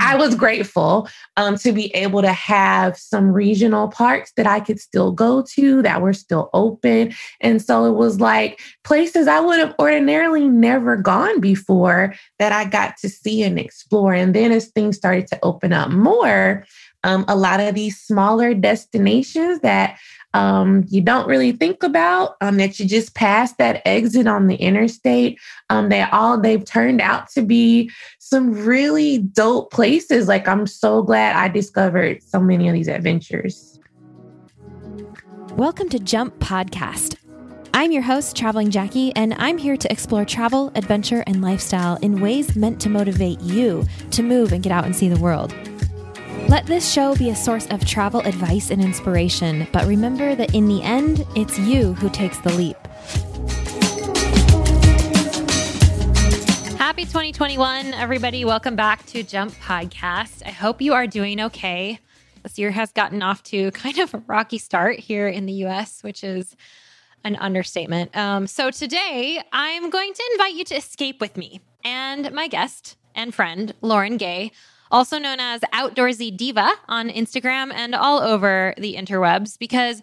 I was grateful um, to be able to have some regional parks that I could still go to that were still open. And so it was like places I would have ordinarily never gone before that I got to see and explore. And then as things started to open up more, um, a lot of these smaller destinations that um, you don't really think about um, that you just pass that exit on the interstate. Um, they all they've turned out to be some really dope places. Like I'm so glad I discovered so many of these adventures. Welcome to Jump Podcast. I'm your host, Traveling Jackie, and I'm here to explore travel, adventure, and lifestyle in ways meant to motivate you to move and get out and see the world. Let this show be a source of travel advice and inspiration, but remember that in the end, it's you who takes the leap. Happy 2021, everybody. Welcome back to Jump Podcast. I hope you are doing okay. This year has gotten off to kind of a rocky start here in the US, which is an understatement. Um, so today, I'm going to invite you to escape with me and my guest and friend, Lauren Gay also known as Outdoorsy Diva on Instagram and all over the interwebs, because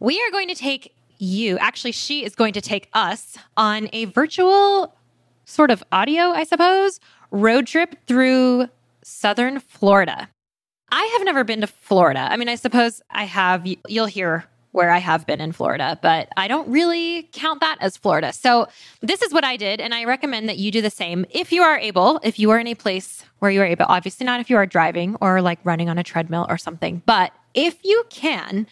we are going to take you, actually, she is going to take us on a virtual sort of audio, I suppose, road trip through southern Florida. I have never been to Florida. I mean, I suppose I have, you'll hear where I have been in Florida, but I don't really count that as Florida. So, this is what I did, and I recommend that you do the same if you are able, if you are in a place where you are able, obviously not if you are driving or like running on a treadmill or something, but if you can,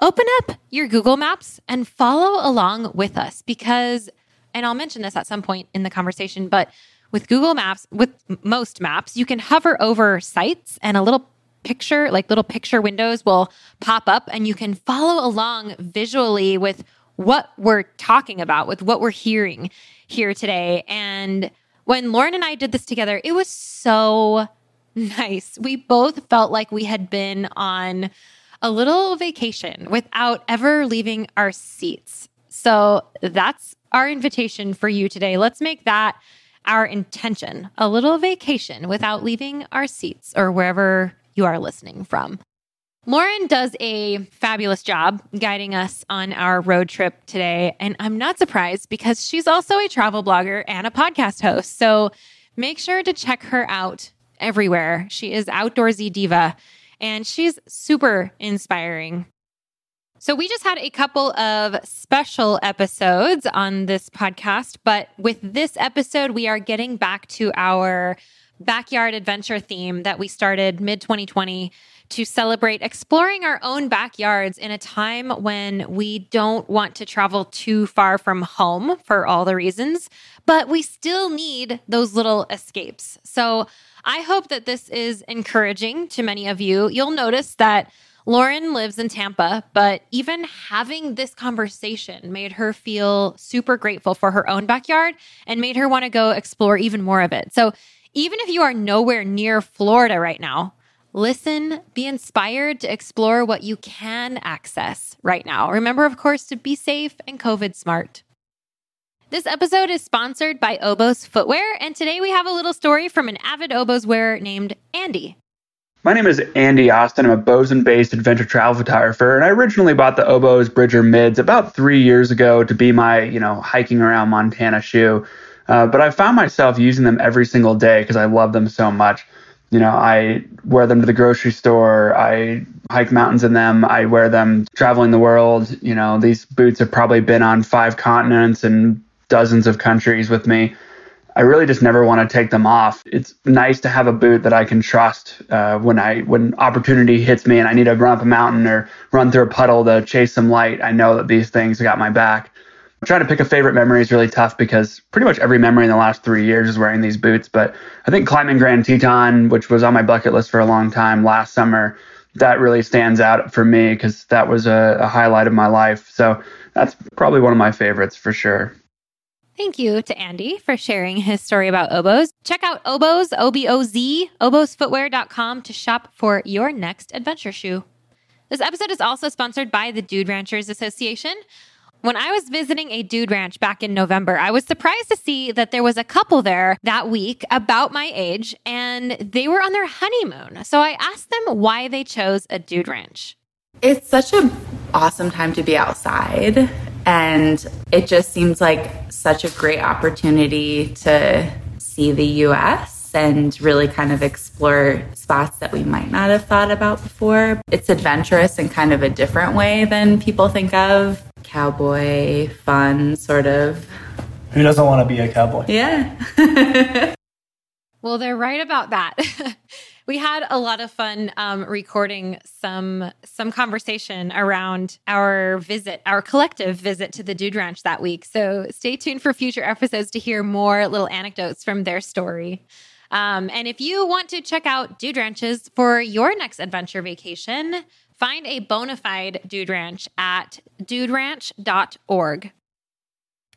open up your Google Maps and follow along with us because, and I'll mention this at some point in the conversation, but with Google Maps, with most maps, you can hover over sites and a little picture, like little picture windows will pop up and you can follow along visually with what we're talking about, with what we're hearing here today. And when Lauren and I did this together, it was so nice. We both felt like we had been on a little vacation without ever leaving our seats. So that's our invitation for you today. Let's make that our intention a little vacation without leaving our seats or wherever you are listening from. Lauren does a fabulous job guiding us on our road trip today. And I'm not surprised because she's also a travel blogger and a podcast host. So make sure to check her out everywhere. She is Outdoorsy Diva and she's super inspiring. So, we just had a couple of special episodes on this podcast, but with this episode, we are getting back to our backyard adventure theme that we started mid 2020 to celebrate exploring our own backyards in a time when we don't want to travel too far from home for all the reasons, but we still need those little escapes. So I hope that this is encouraging to many of you. You'll notice that Lauren lives in Tampa, but even having this conversation made her feel super grateful for her own backyard and made her want to go explore even more of it. So even if you are nowhere near Florida right now, listen, be inspired to explore what you can access right now. Remember, of course, to be safe and COVID smart. This episode is sponsored by Oboz Footwear, and today we have a little story from an avid Oboz wearer named Andy. My name is Andy Austin. I'm a Bozeman based adventure travel photographer, and I originally bought the Oboz Bridger Mids about three years ago to be my, you know, hiking around Montana shoe. Uh, but I found myself using them every single day because I love them so much. You know, I wear them to the grocery store. I hike mountains in them. I wear them traveling the world. You know, these boots have probably been on five continents and dozens of countries with me. I really just never want to take them off. It's nice to have a boot that I can trust uh, when I when opportunity hits me and I need to run up a mountain or run through a puddle to chase some light. I know that these things got my back. Trying to pick a favorite memory is really tough because pretty much every memory in the last three years is wearing these boots. But I think climbing Grand Teton, which was on my bucket list for a long time last summer, that really stands out for me because that was a, a highlight of my life. So that's probably one of my favorites for sure. Thank you to Andy for sharing his story about Oboz. Check out Oboz, O B O Z, obozfootwear.com to shop for your next adventure shoe. This episode is also sponsored by the Dude Ranchers Association. When I was visiting a dude ranch back in November, I was surprised to see that there was a couple there that week about my age and they were on their honeymoon. So I asked them why they chose a dude ranch. It's such an awesome time to be outside and it just seems like such a great opportunity to see the US and really kind of explore spots that we might not have thought about before. It's adventurous in kind of a different way than people think of cowboy fun, sort of. Who doesn't want to be a cowboy? Yeah. well, they're right about that. we had a lot of fun um, recording some some conversation around our visit, our collective visit to the Dude Ranch that week. So stay tuned for future episodes to hear more little anecdotes from their story. Um, and if you want to check out Dude Ranches for your next adventure vacation, Find a bona fide dude ranch at duderanch.org.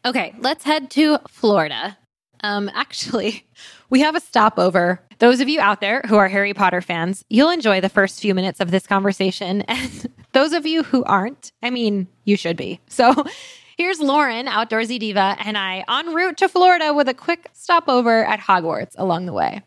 Okay, let's head to Florida. Um, actually, we have a stopover. Those of you out there who are Harry Potter fans, you'll enjoy the first few minutes of this conversation. And those of you who aren't, I mean, you should be. So here's Lauren, Outdoorsy Diva, and I en route to Florida with a quick stopover at Hogwarts along the way.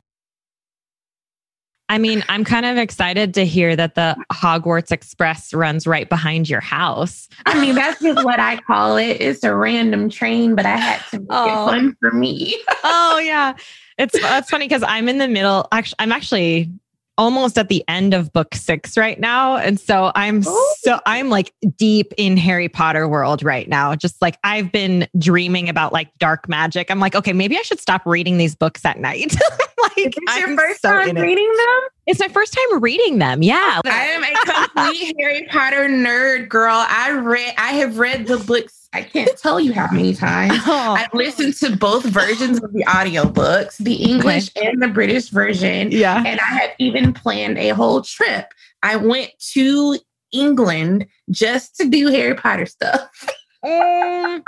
I mean, I'm kind of excited to hear that the Hogwarts Express runs right behind your house. I mean, that's just what I call it. It's a random train, but I had to make oh. it fun for me. oh yeah. It's that's funny because I'm in the middle. Actually, I'm actually almost at the end of book six right now. And so I'm Ooh. so I'm like deep in Harry Potter world right now. Just like I've been dreaming about like dark magic. I'm like, okay, maybe I should stop reading these books at night. like, Is this your first so time reading them? It's my first time reading them. Yeah. I am a complete Harry Potter nerd girl. I read I have read the books I can't tell you how many times. Oh. I've listened to both versions of the audiobooks, the English and the British version. Yeah. And I have even planned a whole trip. I went to England just to do Harry Potter stuff. Um,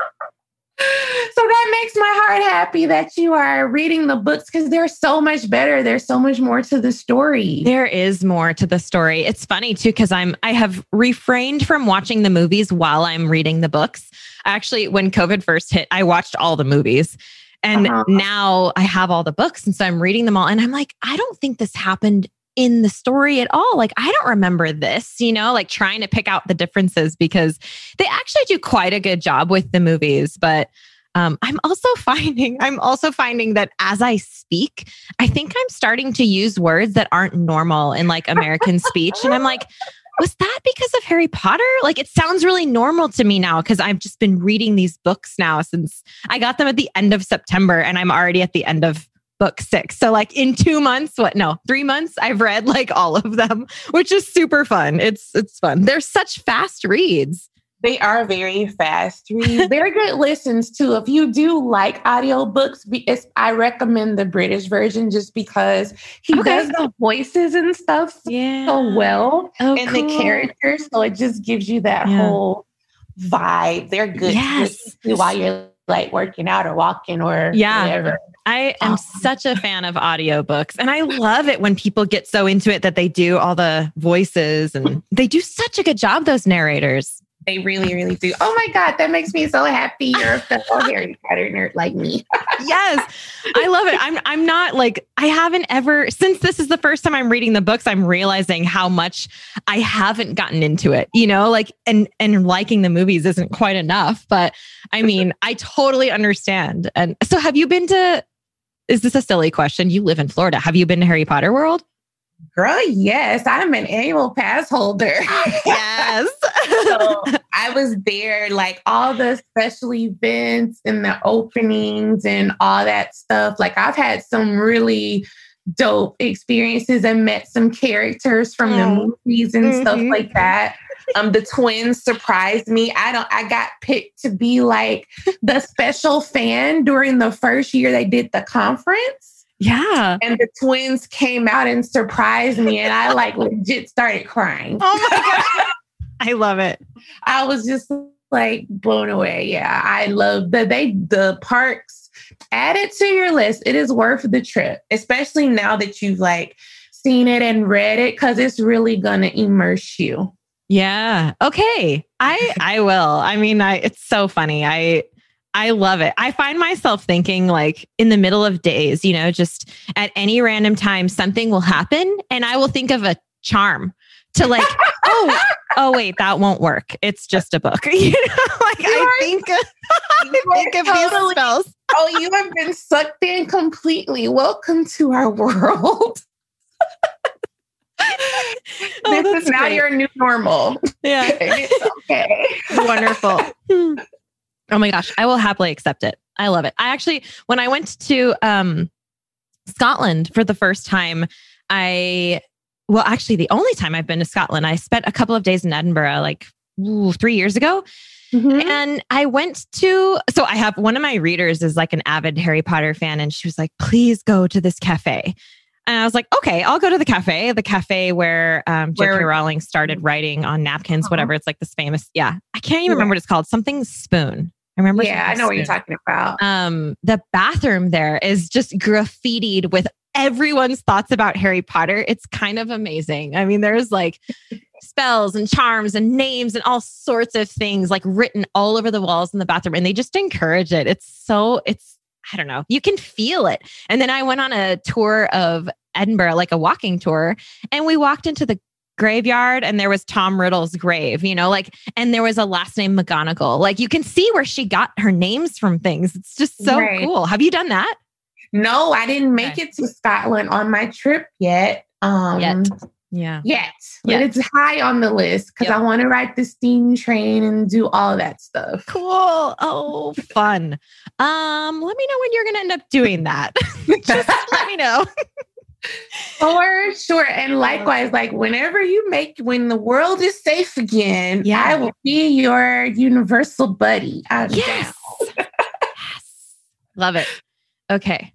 so that makes my heart happy that you are reading the books because they're so much better. There's so much more to the story. There is more to the story. It's funny too because I'm I have refrained from watching the movies while I'm reading the books. Actually, when COVID first hit, I watched all the movies. And uh-huh. now I have all the books. And so I'm reading them all. And I'm like, I don't think this happened in the story at all. Like, I don't remember this, you know, like trying to pick out the differences because they actually do quite a good job with the movies. But um, I'm also finding, I'm also finding that as I speak, I think I'm starting to use words that aren't normal in like American speech. And I'm like, was that because of Harry Potter? Like it sounds really normal to me now because I've just been reading these books now since I got them at the end of September and I'm already at the end of book six. So like in two months, what no, three months, I've read like all of them, which is super fun. It's it's fun. They're such fast reads. They are very fast reads. They're good listens too. If you do like audiobooks, I recommend the British version just because he okay. does the voices and stuff yeah. so well oh, and cool. the characters. So it just gives you that yeah. whole vibe. They're good yes. while you're like working out or walking or yeah. whatever. I am such a fan of audiobooks and I love it when people get so into it that they do all the voices and they do such a good job, those narrators. They really, really do. Oh my God, that makes me so happy. You're a fellow Harry Potter nerd like me. yes, I love it. I'm I'm not like I haven't ever since this is the first time I'm reading the books. I'm realizing how much I haven't gotten into it. You know, like and and liking the movies isn't quite enough. But I mean, I totally understand. And so, have you been to? Is this a silly question? You live in Florida. Have you been to Harry Potter World? Girl, yes, I'm an annual pass holder. yes. so I was there, like all the special events and the openings and all that stuff. Like I've had some really dope experiences and met some characters from the movies and mm-hmm. stuff like that. Um, the twins surprised me. I don't. I got picked to be like the special fan during the first year they did the conference. Yeah. And the twins came out and surprised me, and I like legit started crying. Oh my God. I love it. I was just like blown away. Yeah, I love that they the parks. Add it to your list. It is worth the trip, especially now that you've like seen it and read it, because it's really gonna immerse you. Yeah. Okay. I I will. I mean, I it's so funny. I I love it. I find myself thinking like in the middle of days, you know, just at any random time something will happen and I will think of a charm to like, oh, oh wait, that won't work. It's just a book. You know, like I think I think of totally, these spells. oh, you have been sucked in completely. Welcome to our world. oh, this is now great. your new normal. Yeah. it's okay. Wonderful. Oh my gosh, I will happily accept it. I love it. I actually, when I went to um, Scotland for the first time, I, well, actually, the only time I've been to Scotland, I spent a couple of days in Edinburgh like ooh, three years ago. Mm-hmm. And I went to, so I have one of my readers is like an avid Harry Potter fan, and she was like, please go to this cafe. And I was like, okay, I'll go to the cafe, the cafe where um, J.K. Rowling started writing on napkins, uh-huh. whatever. It's like this famous, yeah. I can't even remember what it's called. Something spoon. I remember. Yeah, I know what you're talking about. Um, the bathroom there is just graffitied with everyone's thoughts about Harry Potter. It's kind of amazing. I mean, there's like spells and charms and names and all sorts of things like written all over the walls in the bathroom, and they just encourage it. It's so it's I don't know. You can feel it. And then I went on a tour of Edinburgh, like a walking tour, and we walked into the graveyard and there was Tom Riddle's grave, you know, like, and there was a last name McGonagall. Like, you can see where she got her names from things. It's just so right. cool. Have you done that? No, I didn't make okay. it to Scotland on my trip yet. Um, yet. Yeah. Yet. But yet. it's high on the list because yep. I want to ride the steam train and do all that stuff. Cool. Oh, fun. Um, let me know when you're gonna end up doing that. Just let me know. For sure. And likewise, like whenever you make, when the world is safe again, yeah. I will be your universal buddy. I'm yes. yes. Love it. Okay.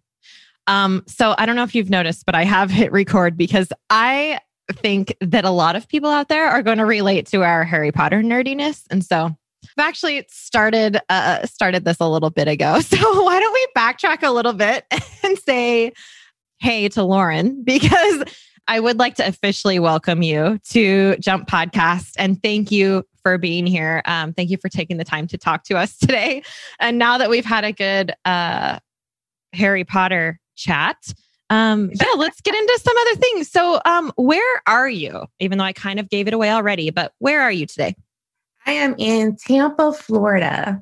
Um, so I don't know if you've noticed, but I have hit record because I think that a lot of people out there are going to relate to our Harry Potter nerdiness. And so I've actually started uh, started this a little bit ago. So why don't we backtrack a little bit and say hey to Lauren because I would like to officially welcome you to Jump Podcast and thank you for being here. Um, thank you for taking the time to talk to us today. And now that we've had a good uh, Harry Potter chat, um, yeah, let's get into some other things. So, um, where are you? Even though I kind of gave it away already, but where are you today? I am in Tampa, Florida.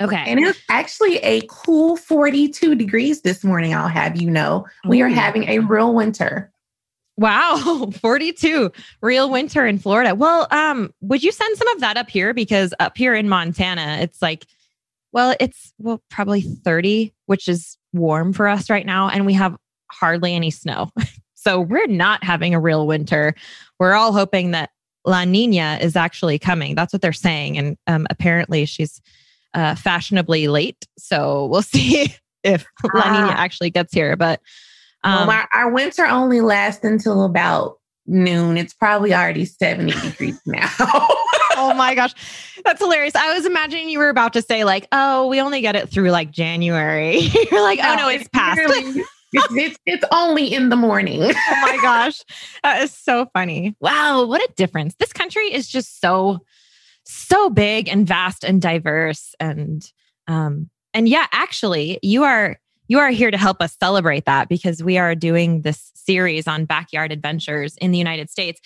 Okay. And it's actually a cool 42 degrees this morning, I'll have you know. We are having a real winter. Wow, 42 real winter in Florida. Well, um, would you send some of that up here? Because up here in Montana, it's like, well, it's well, probably 30, which is warm for us right now, and we have hardly any snow. so we're not having a real winter. We're all hoping that La Nina is actually coming. That's what they're saying. And um, apparently she's uh, fashionably late. So we'll see if La Nina ah. actually gets here. But um, well, our, our winter only lasts until about noon. It's probably already 70 degrees now. oh my gosh. That's hilarious. I was imagining you were about to say, like, oh, we only get it through like January. You're like, oh no, it's past. it's, it's, it's only in the morning. oh my gosh. That is so funny. Wow. What a difference. This country is just so so big and vast and diverse and um and yeah actually you are you are here to help us celebrate that because we are doing this series on backyard adventures in the United States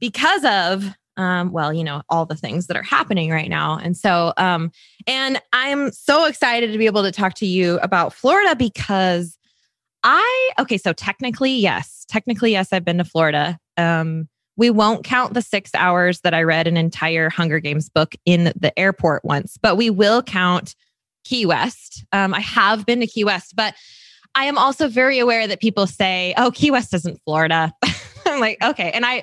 because of um, well, you know, all the things that are happening right now. And so, um, and I'm so excited to be able to talk to you about Florida because I, okay, so technically, yes, technically, yes, I've been to Florida. Um, we won't count the six hours that I read an entire Hunger Games book in the airport once, but we will count Key West. Um, I have been to Key West, but I am also very aware that people say, oh, Key West isn't Florida. I'm like, okay. And I,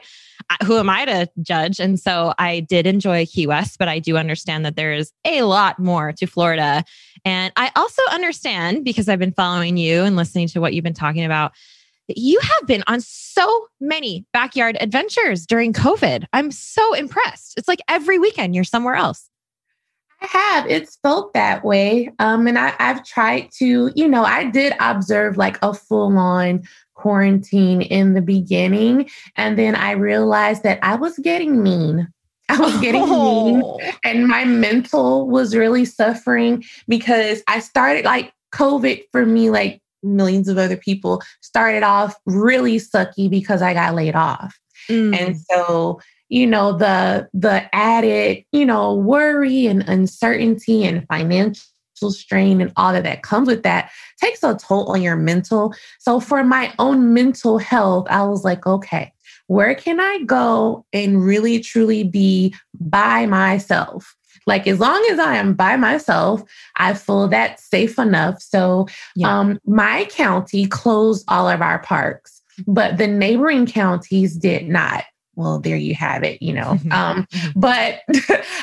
who am I to judge? And so I did enjoy Key West, but I do understand that there is a lot more to Florida. And I also understand because I've been following you and listening to what you've been talking about you have been on so many backyard adventures during COVID. I'm so impressed. It's like every weekend you're somewhere else. I have. It's felt that way. Um, and I, I've tried to, you know, I did observe like a full on quarantine in the beginning. And then I realized that I was getting mean. I was getting oh. mean and my mental was really suffering because I started like COVID for me, like millions of other people, started off really sucky because I got laid off. Mm. And so you know the the added you know worry and uncertainty and financial strain and all of that comes with that takes a toll on your mental so for my own mental health i was like okay where can i go and really truly be by myself like as long as i am by myself i feel that safe enough so yeah. um, my county closed all of our parks but the neighboring counties did not well, there you have it, you know. Mm-hmm. Um, mm-hmm. but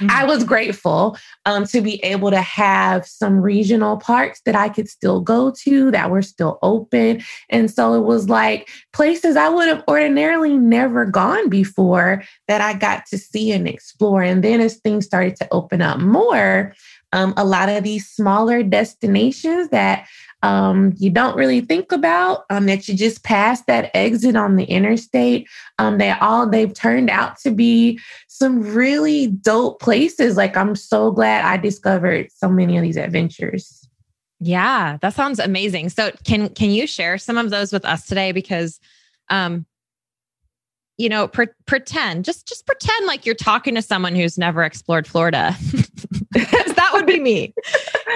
I was grateful um, to be able to have some regional parks that I could still go to that were still open. And so it was like places I would have ordinarily never gone before that I got to see and explore. And then as things started to open up more, um, a lot of these smaller destinations that um, you don't really think about um, that you just pass that exit on the interstate. Um, they all they've turned out to be some really dope places. Like I'm so glad I discovered so many of these adventures. Yeah, that sounds amazing. So can can you share some of those with us today? Because um, you know, pre- pretend just just pretend like you're talking to someone who's never explored Florida. be me.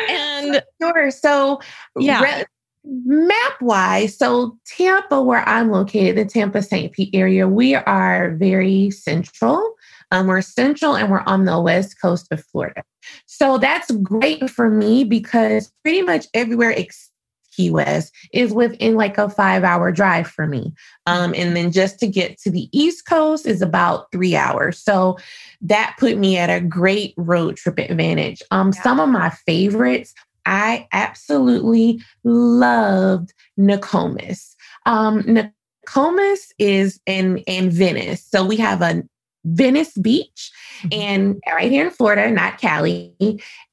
And sure. So yeah. Re- map wise, so Tampa, where I'm located, the Tampa St. Pete area, we are very central. Um, we're central and we're on the west coast of Florida. So that's great for me because pretty much everywhere except Key West is within like a five hour drive for me. Um, and then just to get to the East Coast is about three hours. So that put me at a great road trip advantage. Um, yeah. Some of my favorites, I absolutely loved Nokomis. Um, Nokomis is in, in Venice. So we have a Venice Beach mm-hmm. and right here in Florida, not Cali.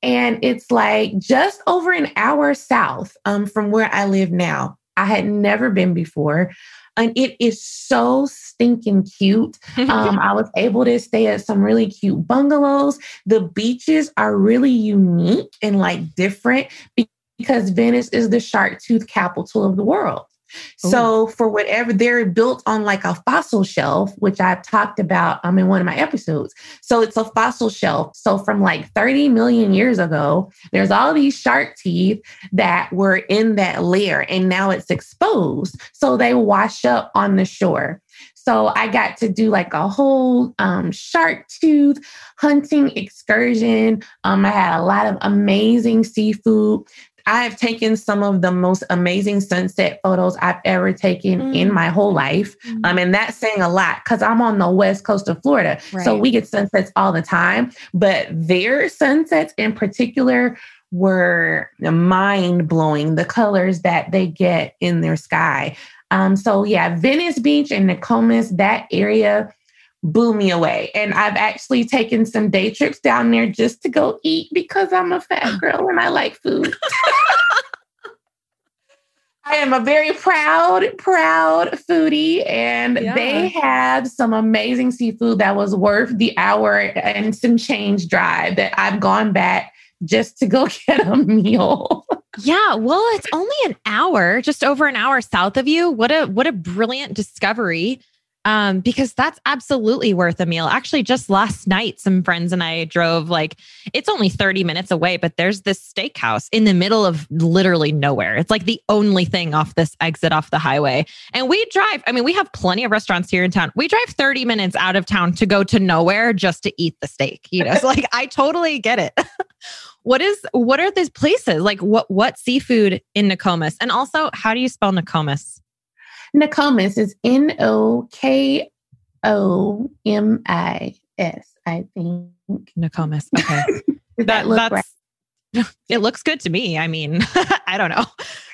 And it's like just over an hour south um, from where I live now. I had never been before. And it is so stinking cute. Um, I was able to stay at some really cute bungalows. The beaches are really unique and like different because Venice is the shark tooth capital of the world. So for whatever they're built on like a fossil shelf, which I've talked about um, in one of my episodes. So it's a fossil shelf. So from like 30 million years ago, there's all these shark teeth that were in that layer and now it's exposed. So they wash up on the shore. So I got to do like a whole um, shark tooth hunting excursion. Um, I had a lot of amazing seafood. I have taken some of the most amazing sunset photos I've ever taken mm. in my whole life. Mm. Um, and that's saying a lot because I'm on the west coast of Florida. Right. So we get sunsets all the time. But their sunsets in particular were mind blowing, the colors that they get in their sky. Um, so yeah, Venice Beach and Nokomis, that area blew me away. And I've actually taken some day trips down there just to go eat because I'm a fat girl and I like food. I am a very proud, proud foodie, and yeah. they have some amazing seafood that was worth the hour and some change drive that I've gone back just to go get a meal. yeah, well, it's only an hour, just over an hour south of you. What a what a brilliant discovery um, because that's absolutely worth a meal. Actually, just last night, some friends and I drove like it's only 30 minutes away, but there's this steakhouse in the middle of literally nowhere. It's like the only thing off this exit off the highway. And we drive, I mean, we have plenty of restaurants here in town. We drive 30 minutes out of town to go to nowhere just to eat the steak, you know? so like I totally get it. what is what are these places? Like what what seafood in Nokomis? And also, how do you spell Nokomis? Nokomis is N O K O M I S, I think. Nokomis. Okay. that look that's, right? it looks good to me. I mean, I don't know.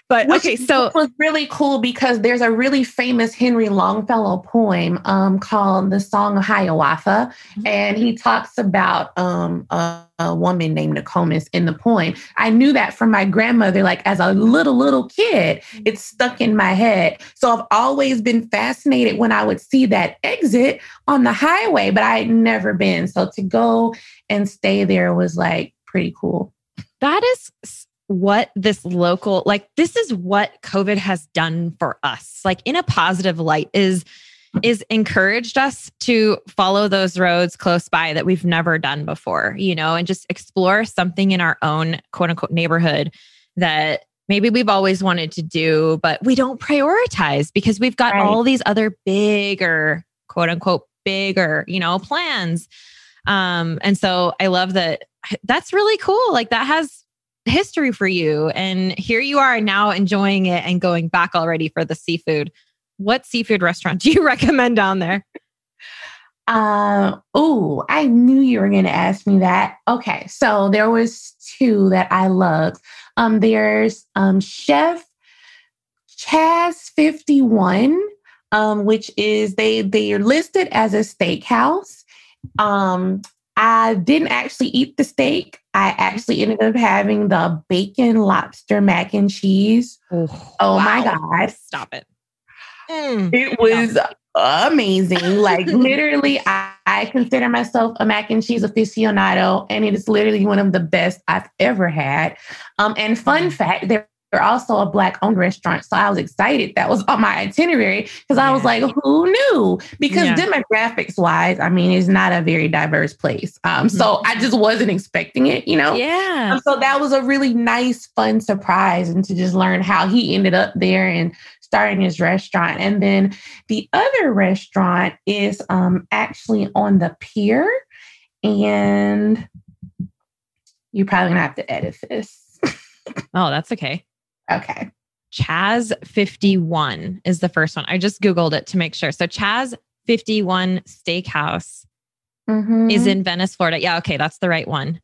But Which okay, so it was really cool because there's a really famous Henry Longfellow poem um, called "The Song of Hiawatha," Mhm. and he talks about um, a, a woman named Nokomis in the poem. I knew that from my grandmother, like as a little little kid. It's stuck in my head. So I've always been fascinated when I would see that exit on the highway, but I had never been. So to go and stay there was like pretty cool. That is what this local like this is what covid has done for us like in a positive light is is encouraged us to follow those roads close by that we've never done before you know and just explore something in our own quote unquote neighborhood that maybe we've always wanted to do but we don't prioritize because we've got Right. all these other bigger quote unquote bigger you know plans um and so i love that that's really cool like that has history for you and here you are now enjoying it and going back already for the seafood what seafood restaurant do you recommend down there Uh, oh, I knew you were going to ask me that. Okay, so there was two that I loved. Um, there's um Chef Chaz 51, um, which is they they are listed as a steakhouse. Um, I didn't actually eat the steak. I actually ended up having the bacon lobster mac and cheese. Oh my God. stop it Mm. It was amazing. Like literally, I, I consider myself a mac and cheese aficionado, and it is literally one of the best I've ever had. Um, and fun fact, they're they're also a black owned restaurant. So I was excited that was on my itinerary because I was like, who knew? Because Yeah. demographics wise, I mean, it's not a very diverse place. Um, so I just wasn't expecting it, you know? yeah Um, so that was a really nice, fun surprise, and to just learn how he ended up there and starting his restaurant. And then the other restaurant is um, actually on the pier, and you're probably gonna have to edit this. oh that's okay okay. chaz 51 is the first one i just googled it to make sure so chaz 51 steakhouse Mhm. is in Venice, Florida. Yeah, okay, that's the right one.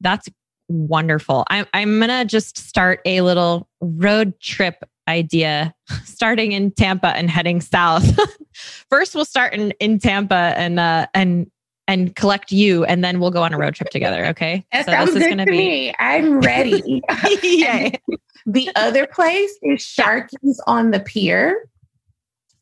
That's wonderful. I'm I'm gonna just start a little road trip idea, starting in Tampa and heading south. First, we'll start in, in Tampa and uh and and collect you, and then we'll go on a road trip together. Okay, that sounds good to me. I'm ready. Yay. The other place is Sharky's on the pier.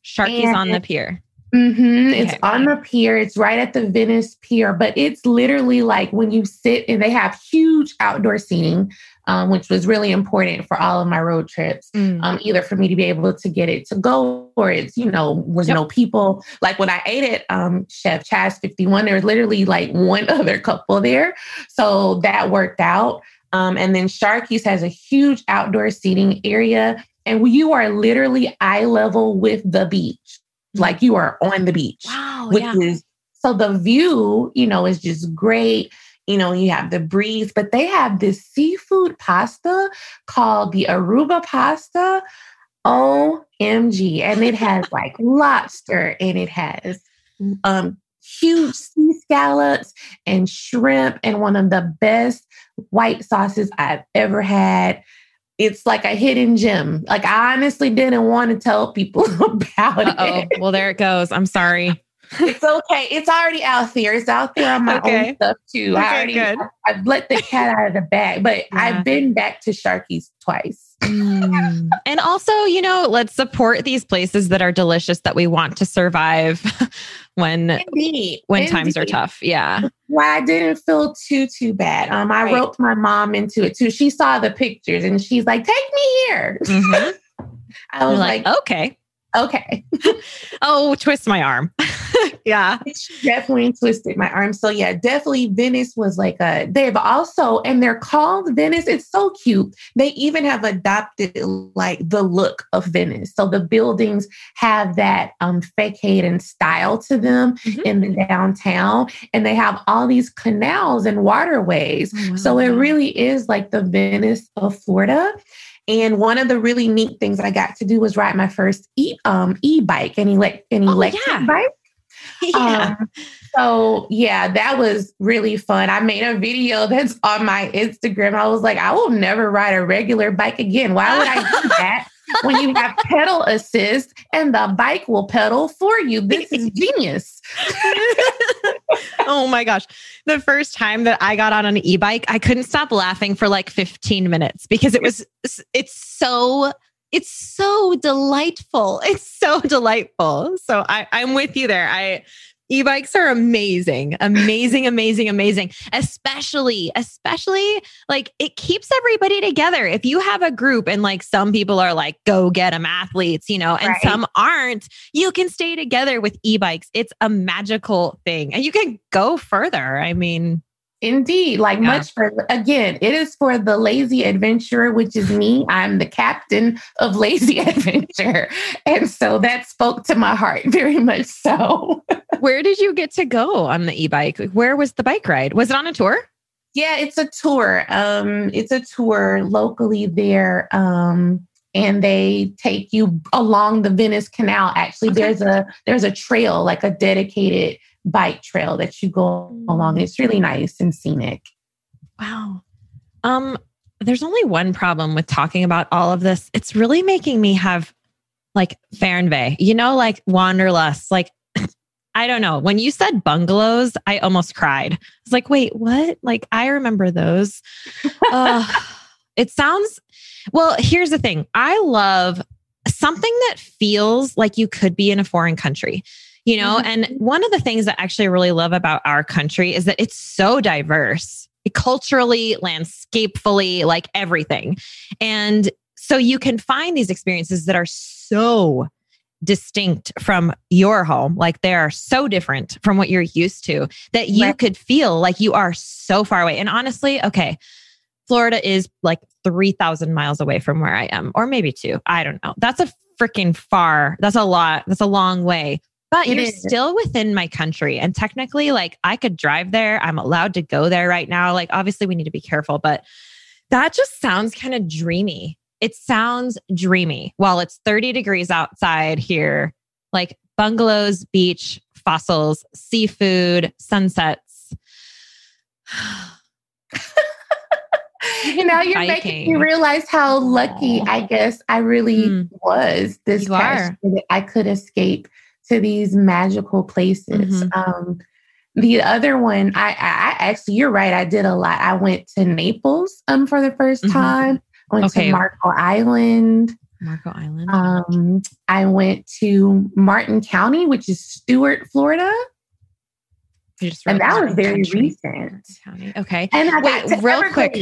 Sharky's on the pier. hmm It's on the pier. It's right at the Venice Pier, but it's literally like when you sit and they have huge outdoor seating, um, which was really important for all of my road trips. Mm. Um, either for me to be able to get it to go or it's, you know, was Yep. no people. Like when I ate at um, Chef Chaz 51, there was literally like one other couple there. So that worked out. Um, and then Sharky's has a huge outdoor seating area, and you are literally eye level with the beach. Like you are on the beach, Wow. which Yeah. is so the view, you know, is just great. You know, you have the breeze, but they have this seafood pasta called the Aruba pasta. OMG. And it has like lobster and it has um huge sea scallops and shrimp and one of the best white sauces I've ever had. It's like a hidden gem. Like I honestly didn't want to tell people about Oh, it. well, there it goes. I'm sorry. It's okay. It's already out there. It's out there on my Okay. own stuff too. Okay, I already good. I've let the cat out of the bag, but Yeah. I've been back to Sharky's twice. Mm. and also, you know, let's support these places that are delicious that we want to survive when Indeed. when times are tough. Yeah. Why I didn't feel too too bad. Um, I Right. roped my mom into it too. She saw the pictures and she's like, "Take me here." Mhm. I was like, like, okay. "Okay." Oh, twist my arm. yeah. She definitely twisted my arm. So yeah, definitely Venice was like a they've also and they're called Venice. It's so cute. They even have adopted like the look of Venice. So the buildings have that um facade and style to them Mhm. in the downtown. And they have all these canals and waterways. Oh, So it really is like the Venice of Florida. And one of the really neat things I got to do was ride my first e um e bike, an, elect- an Oh, electric yeah. bike. yeah. Um, so yeah, that was really fun. I made a video that's on my Instagram. I was like, I will never ride a regular bike again. Why would I do that? When you have pedal assist and the bike will pedal for you. This is genius. oh my gosh. The first time that I got on an e-bike, I couldn't stop laughing for like 15 minutes because it was it's so it's so delightful. It's so delightful. So I, I'm with you there. I E-bikes are amazing, amazing, amazing, amazing. Especially, especially like it keeps everybody together. If you have a group and like some people are like, go get them athletes, you know, and right. some aren't, you can stay together with e-bikes. It's a magical thing. And you can go further. I mean, Indeed, like yeah. much for again, it is for the lazy adventurer, which is me. I'm the captain of lazy adventure. And so that spoke to my heart very much so. Where did you get to go on the e-bike? Where was the bike ride? Was it on a tour? Yeah, it's a tour. Um, it's a tour locally there. Um, and they take you along the Venice Canal. Actually, okay. there's a there's a trail, like a dedicated bike trail that you go along. It's really nice and scenic. Wow. Um, there's only one problem with talking about all of this. It's really making me have like Fernweh, you know, like wanderlust. Like, I don't know. When you said bungalows, I almost cried. I was like, wait, what? Like, I remember those. uh, it sounds, well, here's the thing I love something that feels like you could be in a foreign country you know mm-hmm. and one of the things that I actually really love about our country is that it's so diverse culturally landscapefully like everything and so you can find these experiences that are so distinct from your home like they are so different from what you're used to that you right. could feel like you are so far away and honestly okay Florida is like 3,000 miles away from where I am, or maybe two. I don't know. That's a freaking far. That's a lot. That's a long way. But it you're is. still within my country. And technically, like I could drive there. I'm allowed to go there right now. Like, obviously, we need to be careful, but that just sounds kind of dreamy. It sounds dreamy while it's 30 degrees outside here, like bungalows, beach, fossils, seafood, sunsets. you know, you're Biking. making me realize how lucky I guess I really mm. was this you past year that I could escape to these magical places. Mm-hmm. Um, the other one, I, I, actually, you're right. I did a lot. I went to Naples um for the 1st mm-hmm. time. I went okay. to Marco Island. Marco Island. Um, I went to Martin County, which is Stuart, Florida. and that was very country. recent. County. Okay. And I Wait, got real quick.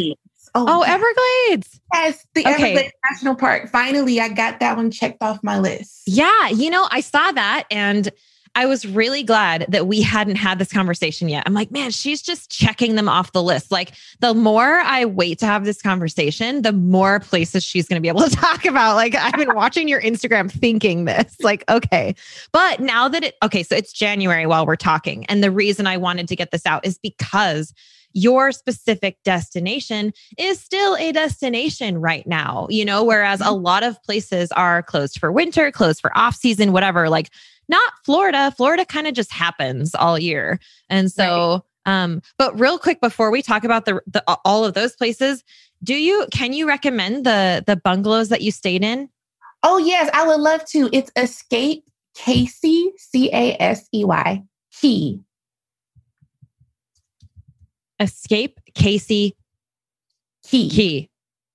Oh, oh Everglades. Yes, the okay. Everglades National Park. Finally, I got that one checked off my list. Yeah, you know, I saw that and I was really glad that we hadn't had this conversation yet. I'm like, man, she's just checking them off the list. Like, the more I wait to have this conversation, the more places she's going to be able to talk about. Like, I've been watching your Instagram thinking this, like, okay. But now that it, okay, so it's January while we're talking. And the reason I wanted to get this out is because your specific destination is still a destination right now, you know, whereas a mm-hmm. lot of places are closed for winter, closed for off season, whatever. Like, not Florida. Florida kind of just happens all year. And so, right. um, but real quick before we talk about the, the all of those places, do you can you recommend the the bungalows that you stayed in? Oh yes, I would love to. It's Escape Casey, C A S E Y, Key. Escape Casey Key. Key.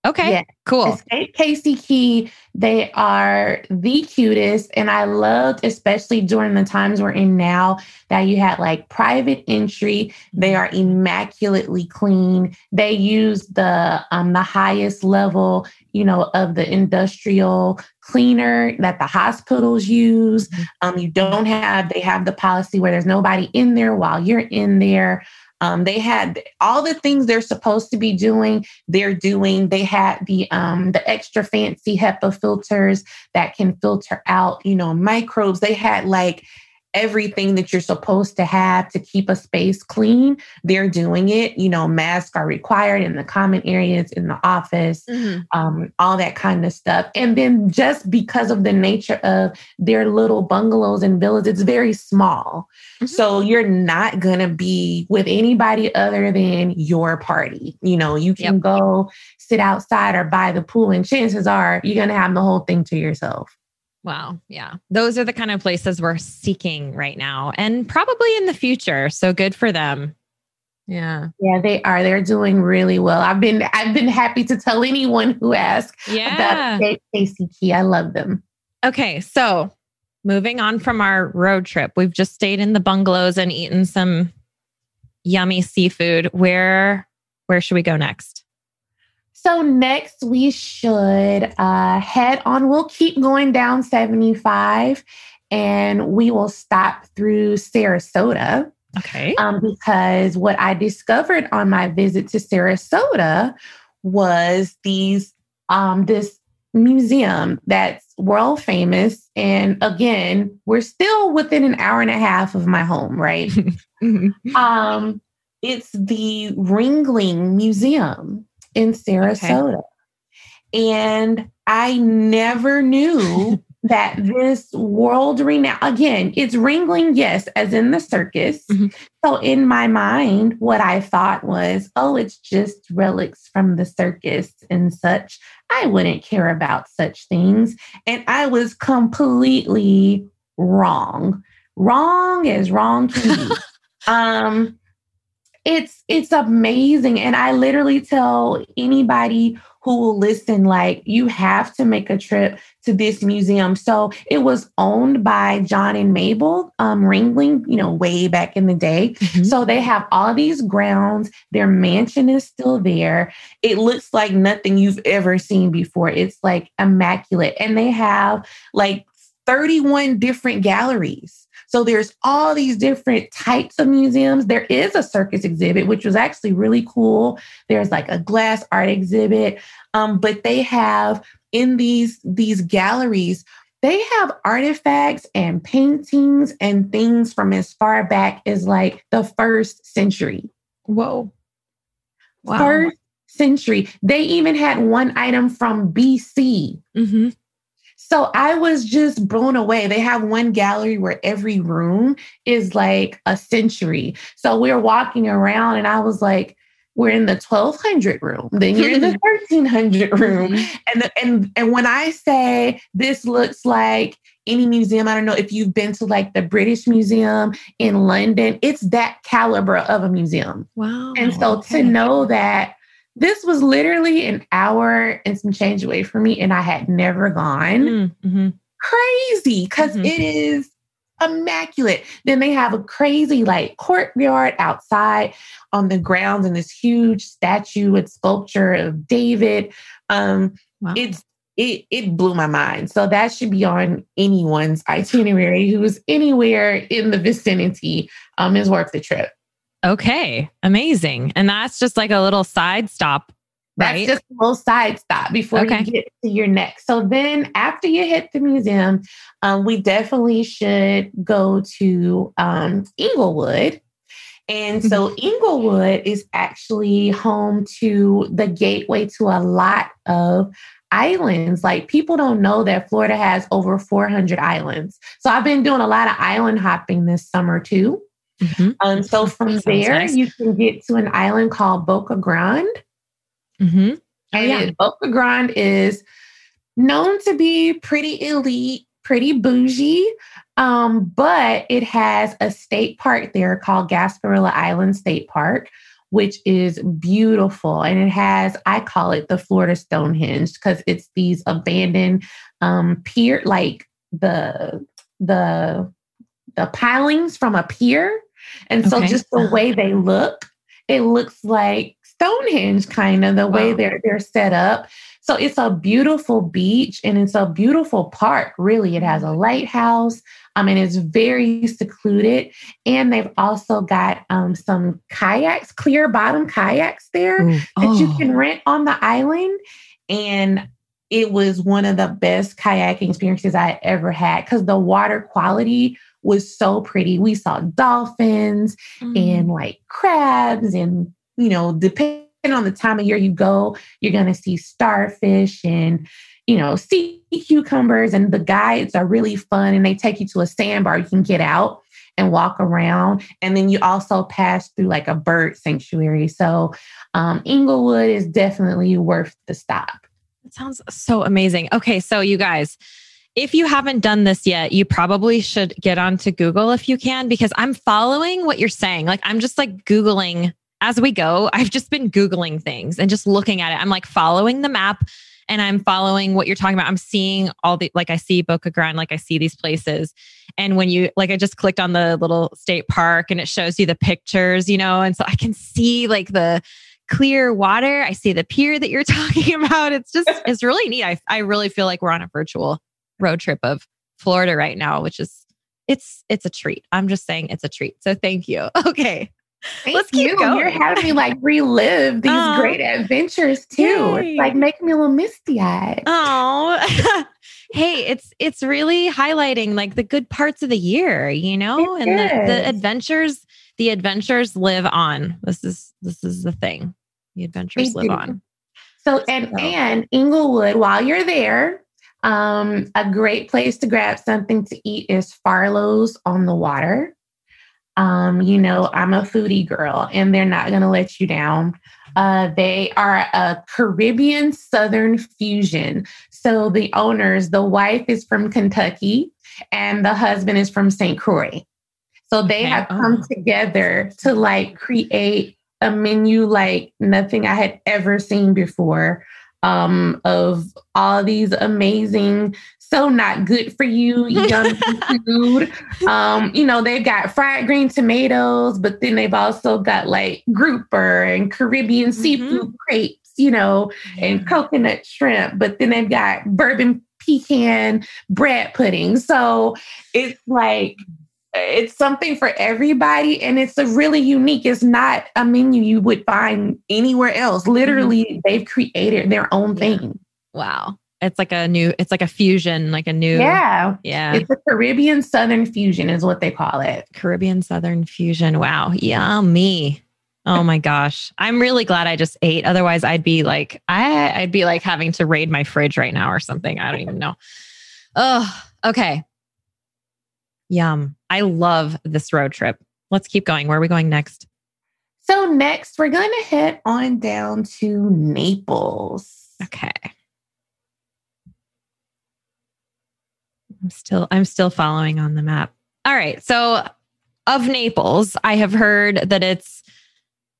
Okay, yeah. cool. Escape Casey Key, they are the cutest. And I loved, especially during the times we're in now, that you had like private entry. They are immaculately clean. They use the um the highest level, you know, of the industrial cleaner that the hospitals use. Mm-hmm. Um, you don't have, they have the policy where there's nobody in there while you're in there. Um, they had all the things they're supposed to be doing. They're doing. They had the um, the extra fancy HEPA filters that can filter out, you know, microbes. They had like everything that you're supposed to have to keep a space clean, they're doing it. You know, masks are required in the common areas, in the office, mm-hmm. um, all that kind of stuff. And then just because of the nature of their little bungalows and villas, it's very small. Mm-hmm. So you're not going to be with anybody other than your party. You know, you can yep. go sit outside or by the pool, and chances are you're going to have the whole thing to yourself. Wow. Yeah. Those are the kind of places we're seeking right now and probably in the future. So good for them. Yeah. Yeah, they are. They're doing really well. I've been I've been happy to tell anyone who asks yeah. about Casey Key. I love them. Okay. So moving on from our road trip, we've just stayed in the bungalows and eaten some yummy seafood. Where where should we go next? So next we should uh, head on. We'll keep going down 75 and we will stop through Sarasota. Okay. Um, because what I discovered on my visit to Sarasota was these um, this museum that's world famous. And again, we're still within an hour and a half of my home, right? Mm-hmm. um, it's the Ringling Museum in Sarasota. Okay. And I never knew that this world renowned, again, it's Ringling, yes, as in the circus. Mm-hmm. So in my mind, what I thought was, oh, it's just relics from the circus and such. I wouldn't care about such things. And I was completely wrong. Wrong as wrong can be. um, it's it's amazing. And i literally tell anybody who will listen like you have to make a trip to this museum. So it was owned by john and mabel um, ringling you know way back in the day. Mm-hmm. so they have all these grounds. Their mansion is still there. It looks like nothing you've ever seen before. It's like immaculate. And they have like 31 different galleries so there's all these different types of museums. There is a circus exhibit, which was actually really cool. There's like a glass art exhibit, um, but they have in these these galleries they have artifacts and paintings and things from as far back as like the first century. Whoa. Wow. First century. They even had one item from BC. Mm-hmm. So I was just blown away. They have one gallery where every room is like a century. So we were walking around and I was like, we're in the 1200 room, then you're in the 1300 room. Mm-hmm. And, and, and when I say this looks like any museum, I don't know if you've been to like the British Museum in London, it's that caliber of a museum. Wow. And so okay. to know that this was literally an hour and some change away from me, and I had never gone. Mm, mm-hmm. Crazy, because mm-hmm. is immaculate. Then they have a crazy like courtyard outside on the grounds and this huge statue and sculpture of David. Um, wow. It's it it blew my mind. So that should be on anyone's itinerary who's anywhere in the vicinity. Um, is worth the trip. Okay, amazing. And that's just like a little side stop. Right? That's just a little side stop before okay. you get to your next. So then, after you hit the museum, um, we definitely should go to um, Englewood. And so mm-hmm. Englewood is actually home to the gateway to a lot of islands. Like people don't know that Florida has over 400 islands. So I've been doing a lot of island hopping this summer too. Mm-hmm. Um, so from there, nice. you can get to an island called Boca Grande. Mm-hmm. Oh, and yeah. Boca Grande is known to be pretty elite, pretty bougie, um, but it has a state park there called Gasparilla Island State Park, which is beautiful. And it has, I call it the Florida Stonehenge because it's these abandoned um, pier, like the the the pilings from a pier and so okay. just the way they look, it looks like Stonehenge kind of the wow. way they're they're set up. So it's a beautiful beach and it's a beautiful park, really. It has a lighthouse. I mean, it's very secluded. And they've also got um, some kayaks, clear bottom kayaks there Ooh. that oh. you can rent on the island. And it was one of the best kayaking experiences I ever had because the water quality was so pretty. We saw dolphins Mm. and like crabs, and you know, depending on the time of year you go, you're gonna see starfish and you know, sea cucumbers. And the guides are really fun, and they take you to a sandbar. You can get out and walk around, and then you also pass through like a bird sanctuary. So, um, Englewood is definitely worth the stop. That sounds so amazing. Okay, so you guys, if you haven't done this yet, you probably should get onto Google if you can, because I'm following what you're saying. Like, I'm just like Googling as we go. I've just been Googling things and just looking at it. I'm like following the map and I'm following what you're talking about. I'm seeing all the, like, I see Boca Grande, like, I see these places. And when you, like, I just clicked on the little state park and it shows you the pictures, you know, and so I can see like the, clear water. I see the pier that you're talking about. It's just, it's really neat. I, I really feel like we're on a virtual road trip of Florida right now, which is, it's, it's a treat. I'm just saying it's a treat. So thank you. Okay. Thank Let's keep you. going. You're having me like relive these great adventures too. Yay. It's like making me a little misty eyed. Oh, hey, it's, it's really highlighting like the good parts of the year, you know, It and the, the adventures, the adventures live on. This is, this is the thing. The adventures They live do. on. So and So- and Englewood, while you're there, um, a great place to grab something to eat is Farlow's on the water. Um, you know, I'm a foodie girl, and they're not gonna let you down. Uh, they are a Caribbean Southern fusion. So the owners, the wife is from Kentucky, and the husband is from St. Croix. So they Okay. have come Oh. together to like create a menu like nothing I had ever seen before um, of all these amazing, so not good for you, yummy food. Um, you know, they've got fried green tomatoes, but then they've also got like grouper and Caribbean seafood crepes, you know, and coconut shrimp, but then they've got bourbon pecan bread pudding. So it's like it's something for everybody and it's a really unique it's not a menu you would find anywhere else mm-hmm. literally they've created their own thing Wow. It's like a new, it's like a fusion, like a new, yeah yeah. it's a caribbean southern fusion is what they call it Caribbean Southern fusion. Wow. Yummy. Oh my gosh. I'm really glad I just ate. Otherwise, I'd be like, I, I'd be like having to raid my fridge right now or something. I don't even know. Oh, okay. Yum. I love this road trip. Let's keep going. Where are we going next? so next we're going to head on down to naples Okay. I'm still I'm still following on the map. All right. So of Naples, I have heard that it's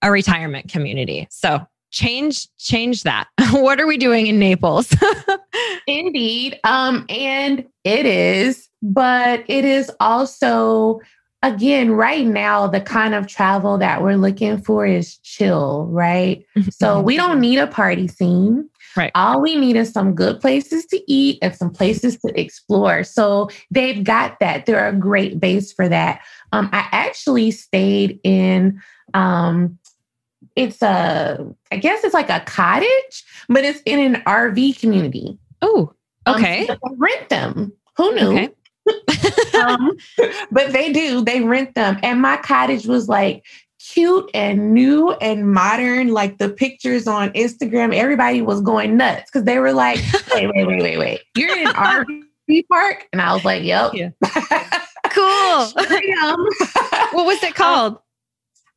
a retirement community. So change change that. what are we doing in Naples? Indeed. Um, and it is, but it is also, again, right now, the kind of travel that we're looking for is chill, right? So we don't need a party scene. Right. All we need is some good places to eat and some places to explore. So they've got that. They're a great base for that. Um, I actually stayed in um it's a I guess it's like a cottage, but it's in an RV community. oh, Um, okay. so rent them. Who knew? Okay. Um, but they do. They rent them. And my cottage was like cute and new and modern. Like the pictures on Instagram, everybody was going nuts because they were like, wait, wait, wait, wait, wait. You're in an RV park? And I was like, yep. Yeah. cool. What was it called?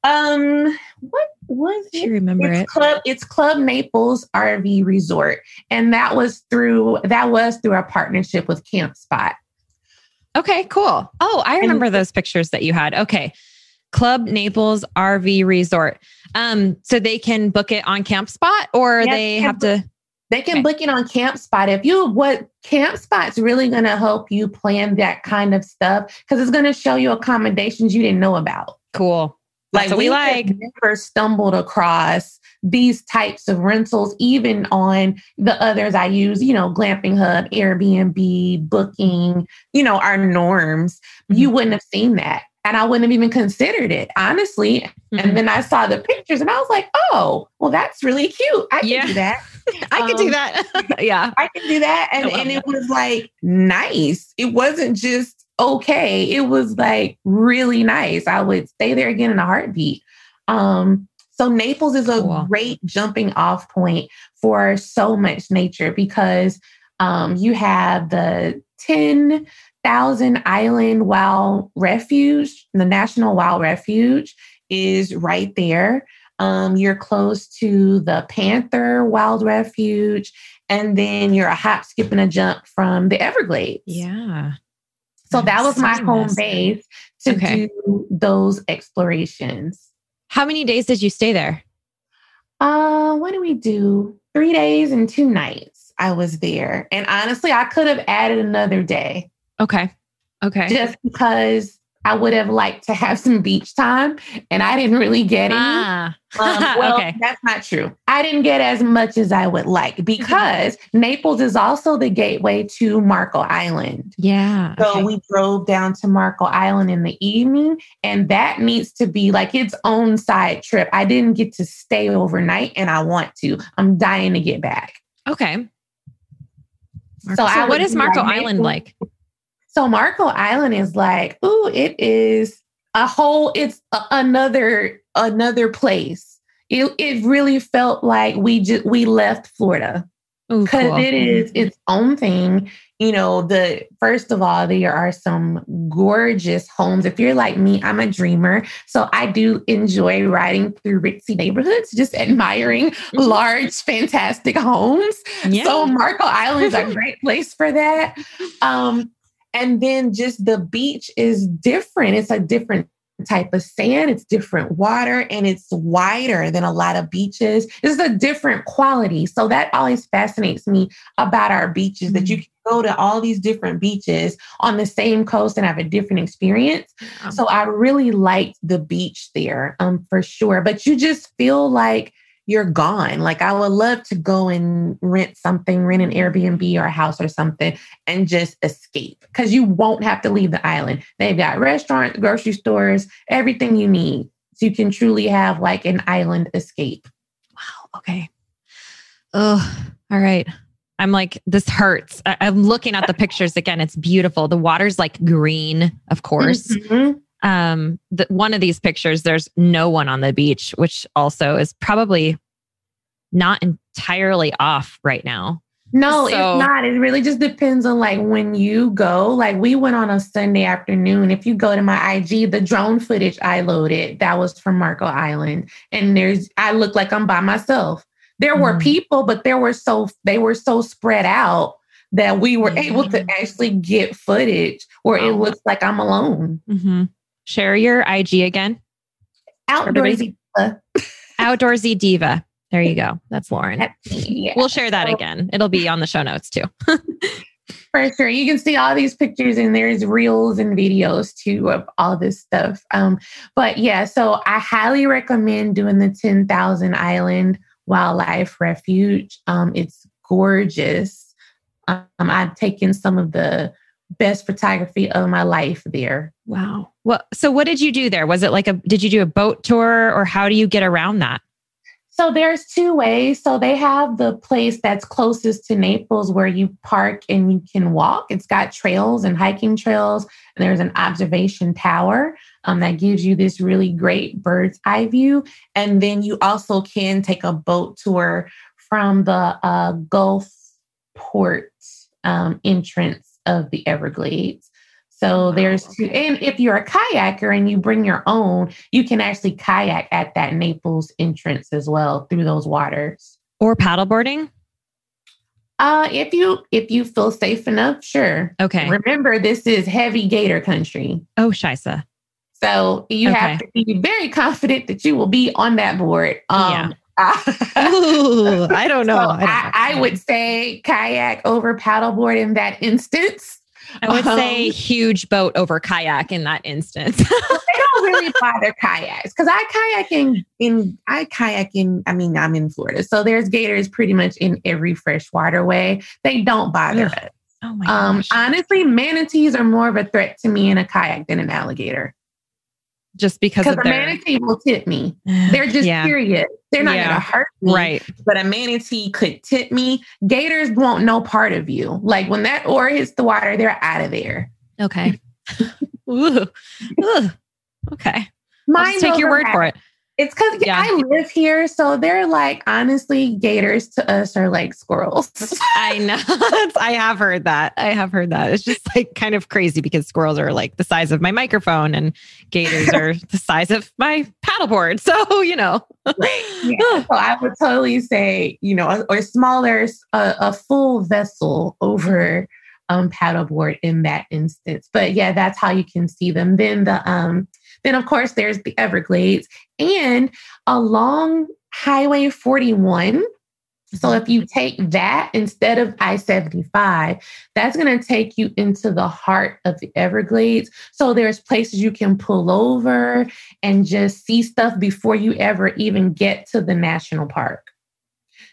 um, what was you remember it's it? Club it's Club Naples RV Resort. And that was through that was through our partnership with Campspot. Okay, cool. Oh, I remember those pictures that you had. Okay. Club Naples RV Resort. Um, so they can book it on Campspot or Yes, they have to They can Okay. book it on Campspot. If you what Campspot's really going to help you plan that kind of stuff because it's going to show you accommodations you didn't know about. cool. What we have like. never stumbled across these types of rentals, even on the others I use. You know, Glamping Hub, Airbnb, Booking. You know, our norms. You Mm-hmm. wouldn't have seen that. And I wouldn't have even considered it, honestly. Mhm. And then I saw the pictures and I was like, oh, well, that's really cute. I can Yeah. do that. I could do Um, that. yeah. I can do that. And, and it was like nice. It wasn't just okay. It was like really nice. I would stay there again in a heartbeat. Um, so Naples is a cool. great jumping off point for so much nature because um, you have the 10,000 Island Wild Refuge, the National Wild Refuge is right there. Um, you're close to the Panther Wild Refuge, and then you're a hop, skip, and a jump from the Everglades. Yeah. So that was my home base to okay. do those explorations. How many days did you stay there? Uh, what do we do? Three days and two nights. I was there, and honestly, I could have added another day. Okay. Okay. Just because I would have liked to have some beach time and I didn't really get any. Ah. Um, well, okay. that's not true. I didn't get as much as I would like because Naples is also the gateway to Marco Island. Yeah. So okay. we drove down to Marco Island in the evening and that needs to be like its own side trip. I didn't get to stay overnight and I want to. I'm dying to get back. Okay. Marco, so, so what is Marco like, Island like? So Marco Island is like, ooh, it is a whole, it's a, another, another place. It, it really felt like we just, we left Florida because cool. it is its own thing. You know, the first of all, there are some gorgeous homes. If you're like me, I'm a dreamer. So I do enjoy riding through ritzy neighborhoods, just admiring mm-hmm. large, fantastic homes. Yeah. So Marco Island is a great place for that. Um, and then just the beach is different. It's a different type of sand, it's different water, and it's wider than a lot of beaches. It's a different quality. So that always fascinates me about our beaches that you mm-hmm. can go to all these different beaches on the same coast and have a different experience. So I really liked the beach there um, for sure. But you just feel like you're gone. Like I would love to go and rent something, rent an Airbnb or a house or something and just escape because you won't have to leave the island. They've got restaurants, grocery stores, everything you need. So you can truly have like an island escape. Wow. Okay. Oh, all right. I'm like, this hurts. I- am looking at the pictures again. It's beautiful. The water's like green, of course. Mm-hmm um the, one of these pictures there's no one on the beach which also is probably not entirely off right now no, so, it's not. It really just depends on like when you go. Like we went on a Sunday afternoon. If you go to my IG, the drone footage I loaded, that was from Marco Island. And there's I look like I'm by myself. There mm-hmm. were people, but there were so they were so spread out that we were mm-hmm. able to actually get footage where it looks like I'm alone. Mm-hmm. Share your IG again. Outdoorsy Diva. Outdoorsy Diva. There you go. That's Lauren. Yeah. We'll share that again. It'll be on the show notes too. For sure. You can see all these pictures and there's reels and videos too of all this stuff. Um, but yeah, so I highly recommend doing the 10,000 Island Wildlife Refuge. Um, it's gorgeous. Um, I've taken some of the best photography of my life there. Wow. Well, so what did you do there? Was it like a did you do a boat tour or how do you get around that? So there's two ways. So they have the place that's closest to Naples where you park and you can walk. It's got trails and hiking trails, and there's an observation tower um, that gives you this really great bird's eye view. And then you also can take a boat tour from the uh, Gulf Port um, entrance of the Everglades. So there's two, and if you're a kayaker and you bring your own, you can actually kayak at that Naples entrance as well through those waters. Or paddleboarding? Uh, if you if you feel safe enough, sure. Okay. Remember, this is heavy gator country. Oh, Shisa. So you okay. have to be very confident that you will be on that board. Um, yeah. Ooh, I don't know. So I, don't I, I, would say kayak over paddleboard in that instance. I would um, say huge boat over kayak in that instance. they don't really bother kayaks because I kayak in, in I kayak in. I mean, I'm in Florida, so there's gators pretty much in every freshwater way. They don't bother us. Oh my um, gosh. honestly, manatees are more of a threat to me in a kayak than an alligator just because of a their... manatee will tip me. They're just yeah. curious. They're not yeah. going to hurt me. Right. But a manatee could tip me. Gators won't know part of you. Like when that oar hits the water, they're out of there. Okay. Ooh. Ooh. Okay. Mine take your word for it. It's because Yeah. I live here, so they're like honestly, gators to us are like squirrels. I know. I have heard that. I have heard that. It's just like kind of crazy because squirrels are like the size of my microphone and gators are the size of my paddleboard. So, you know. Yeah, so I would totally say, you know, or smaller, a, a full vessel over um, paddleboard in that instance. But yeah, that's how you can see them. Then the um, then of course there's the Everglades and along Highway 41. So if you take that instead of I 75, that's going to take you into the heart of the Everglades. So there's places you can pull over and just see stuff before you ever even get to the national park.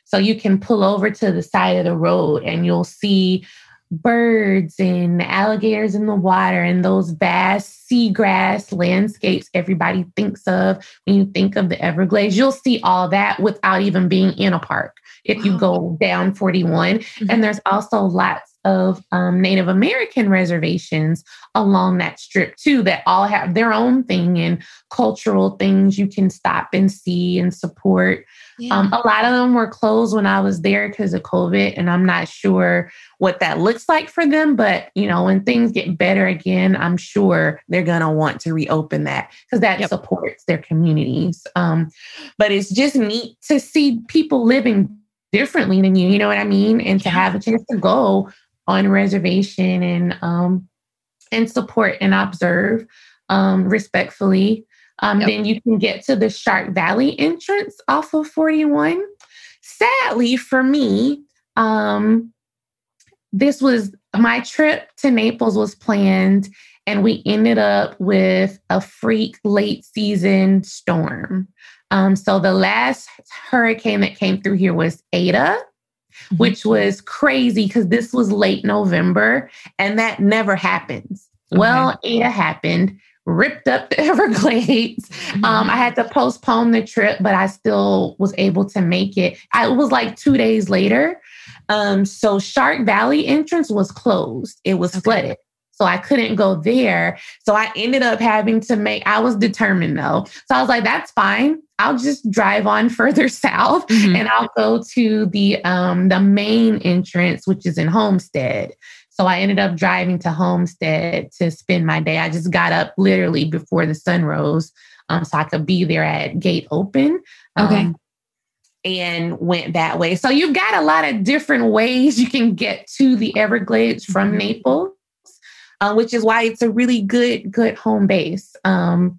So you can pull over to the side of the road and you'll see birds and alligators in the water and those vast seagrass landscapes everybody thinks of when you think of the Everglades. You'll see all that without even being in a park if you go down 41. And mm-hmm. there's also lots of um, Native American reservations along that strip too that all have their own thing and cultural things you can stop and see and support. Um, a lot of them were closed when I was there because of COVID, and I'm not sure what that looks like for them. But you know, when things get better again, I'm sure they're gonna want to reopen that because that Yep. supports their communities. Um, but it's just neat to see people living differently than you. You know what I mean? And to have a chance to go on reservation and um, and support and observe um, respectfully. Um, Yep. Then you can get to the Shark Valley entrance off of 41. Sadly for me, um, this was my trip to Naples was planned, and we ended up with a freak late season storm. Um, so the last hurricane that came through here was Eta. Which was crazy because this was late November, and that never happens. Well, Eta happened, ripped up the Everglades. Um, I had to postpone the trip, but I still was able to make it. I, it was like two days later. Um, so Shark Valley entrance was closed. It was Okay. flooded. So I couldn't go there. So I ended up having to make, I was determined though. So I was like, that's fine. I'll just drive on further south Mhm. and I'll go to the um the main entrance, which is in Homestead. So I ended up driving to Homestead to spend my day. I just got up literally before the sun rose, um, so I could be there at gate open. Okay. um, and went that way. So you've got a lot of different ways you can get to the Everglades from Mhm. Naples, uh, which is why it's a really good, good home base um,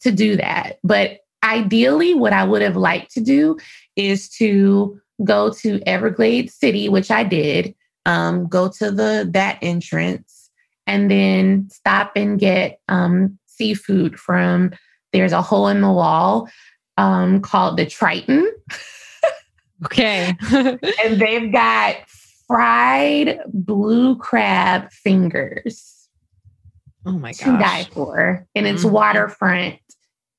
to do that. But ideally, what I would have liked to do is to go to Everglades City, which I did. Um, go to the that entrance, and then stop and get um, seafood from. There's a hole in the wall um, called the Triad, Okay. and they've got fried blue crab fingers oh my gosh. to die for, and it's Mhm. waterfront.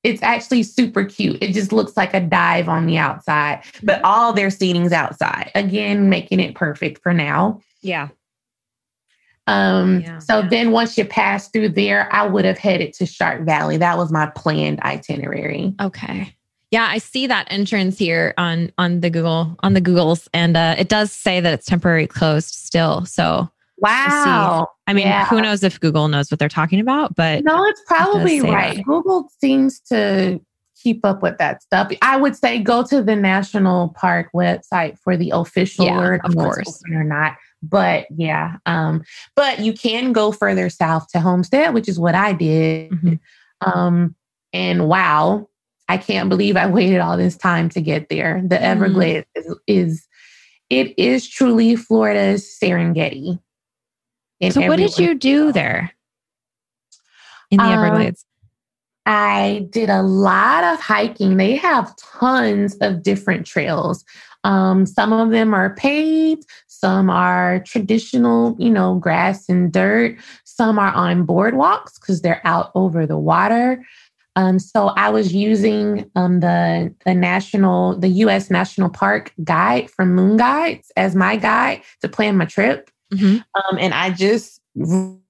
It's actually super cute. It just looks like a dive on the outside, but all their seating's outside. Again, making it perfect for now. Yeah. Um, Yeah. so then once you pass through there, I would have headed to Shark Valley. That was my planned itinerary. Okay. Yeah, I see that entrance here on on the Google on the Googles, and uh, it does say that it's temporarily closed still. So Wow. I mean, Yeah. who knows if Google knows what they're talking about? But No, it's probably say right. that. Google seems to keep up with that stuff. I would say go to the national park website for the official Yeah, word of course. or not. But yeah, um, but you can go further south to Homestead, which is what I did. Mhm. Um, and wow, I can't believe I waited all this time to get there. The Mm. Everglades is, is it is truly Florida's Serengeti. so, what did you do there in the Um, Everglades? I did a lot of hiking. They have tons of different trails. Um, some of them are paved, some are traditional, you know, grass and dirt. Some are on boardwalks because they're out over the water. Um, so I was using um, the the national, the U.S. National Park guide from Moon Guides as my guide to plan my trip. Mhm. Um, and I just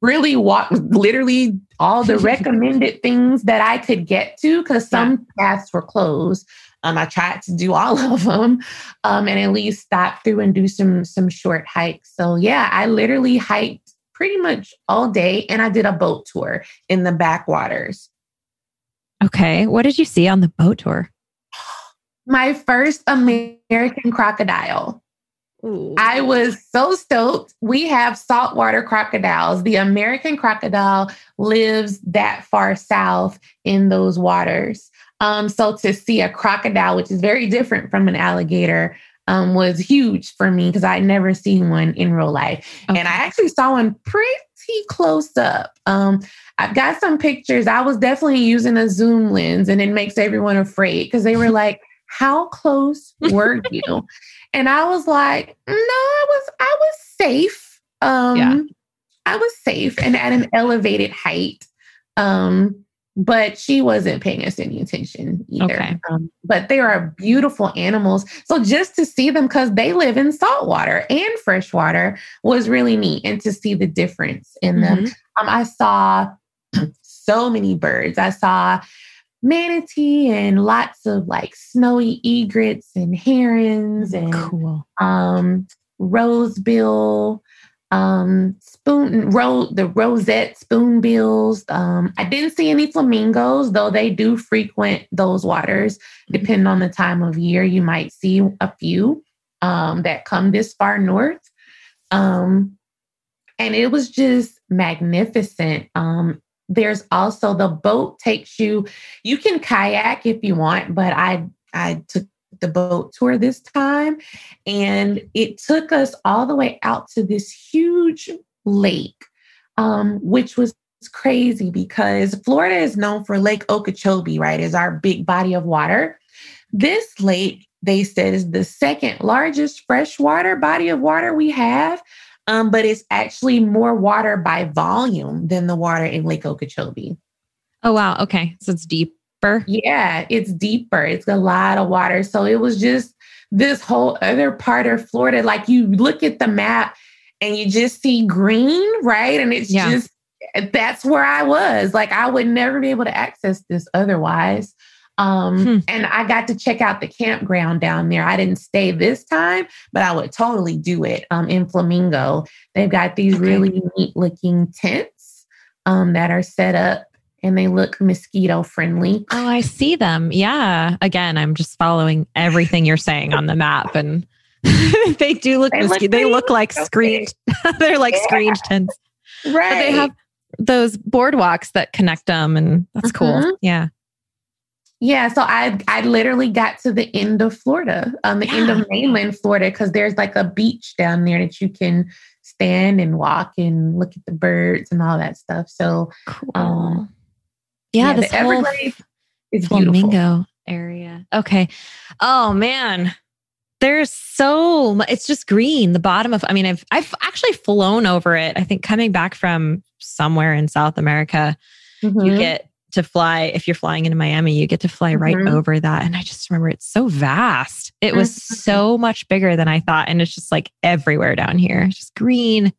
really walked literally all the recommended things that I could get to because some yeah. paths were closed. Um, I tried to do all of them, um, and at least stop through and do some some short hikes. So yeah, I literally hiked pretty much all day, and I did a boat tour in the backwaters. Okay, what did you see on the boat tour? My first American crocodile. Ooh. I was so stoked. We have saltwater crocodiles. The American crocodile lives that far south in those waters. Um, so to see a crocodile, which is very different from an alligator, um, was huge for me because I'd never seen one in real life. Okay. And I actually saw one pretty close up. Um, I've got some pictures. I was definitely using a zoom lens, and it makes everyone afraid because they were like, How close were you? And I was like, no, I was I was safe. Um yeah. I was safe and at an elevated height. Um, but she wasn't paying us any attention either. Okay. Um, but they are beautiful animals. So just to see them, because they live in saltwater and freshwater, was really neat. And to see the difference in mm-hmm. them. Um, I saw so many birds. I saw manatee and lots of like snowy egrets and herons and cool. um, rosebill, um, spoon, ro- the roseate spoonbills. Um, I didn't see any flamingos, though they do frequent those waters. Mm-hmm. Depending on the time of year, you might see a few um, that come this far north. Um, and it was just magnificent. Um, there's also the boat takes you you can kayak if you want but i i took the boat tour this time and it took us all the way out to this huge lake um, which was crazy because florida is known for lake okeechobee right is our big body of water this lake they said is the second largest freshwater body of water we have um, but it's actually more water by volume than the water in Lake Okeechobee. Oh, wow. Okay. So it's deeper? Yeah, it's deeper. It's a lot of water. So it was just this whole other part of Florida. Like you look at the map and you just see green, right? And it's yeah. just, that's where I was. Like I would never be able to access this otherwise. Um, hmm. And I got to check out the campground down there. I didn't stay this time, but I would totally do it um, in Flamingo. They've got these okay. really neat looking tents um, that are set up and they look mosquito friendly. Oh, I see them. Yeah. Again, I'm just following everything you're saying on the map and they do look they mosquito. Look they look like screened. They're like yeah. screened tents. Right. But they have those boardwalks that connect them and that's cool. Yeah. Yeah, so I I literally got to the end of Florida, um, the yeah. end of mainland Florida, because there's like a beach down there that you can stand and walk and look at the birds and all that stuff. So, cool. um, yeah, yeah this the Everglades is flamingo beautiful. area. Okay. Oh man, there's so much. It's just green. The bottom of. I mean, I've I've actually flown over it. I think coming back from somewhere in South America, mm-hmm. you get to fly if you're flying into Miami, you get to fly right mm-hmm. over that. And I just remember it's so vast. It was mm-hmm. so much bigger than I thought. And it's just like everywhere down here, just green.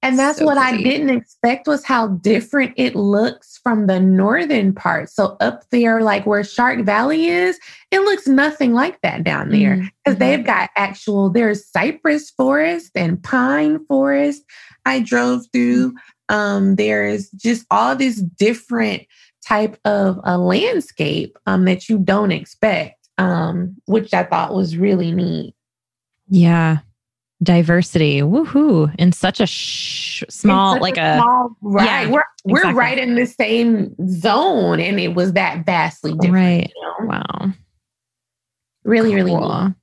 And that's so what pretty. I didn't expect was how different it looks from the northern part. So up there, like where Shark Valley is, it looks nothing like that down there because mm-hmm. they've got actual, there's cypress forest and pine forest. I drove through. Um, there's just all this different type of a landscape um, that you don't expect, um, which I thought was really neat. Yeah. Diversity, woohoo! In such a sh- small, like a, a small, right? Yeah, we're we're exactly. right in the same zone, and it was that vastly different. Right? You know? Wow! Really, cool. really neat.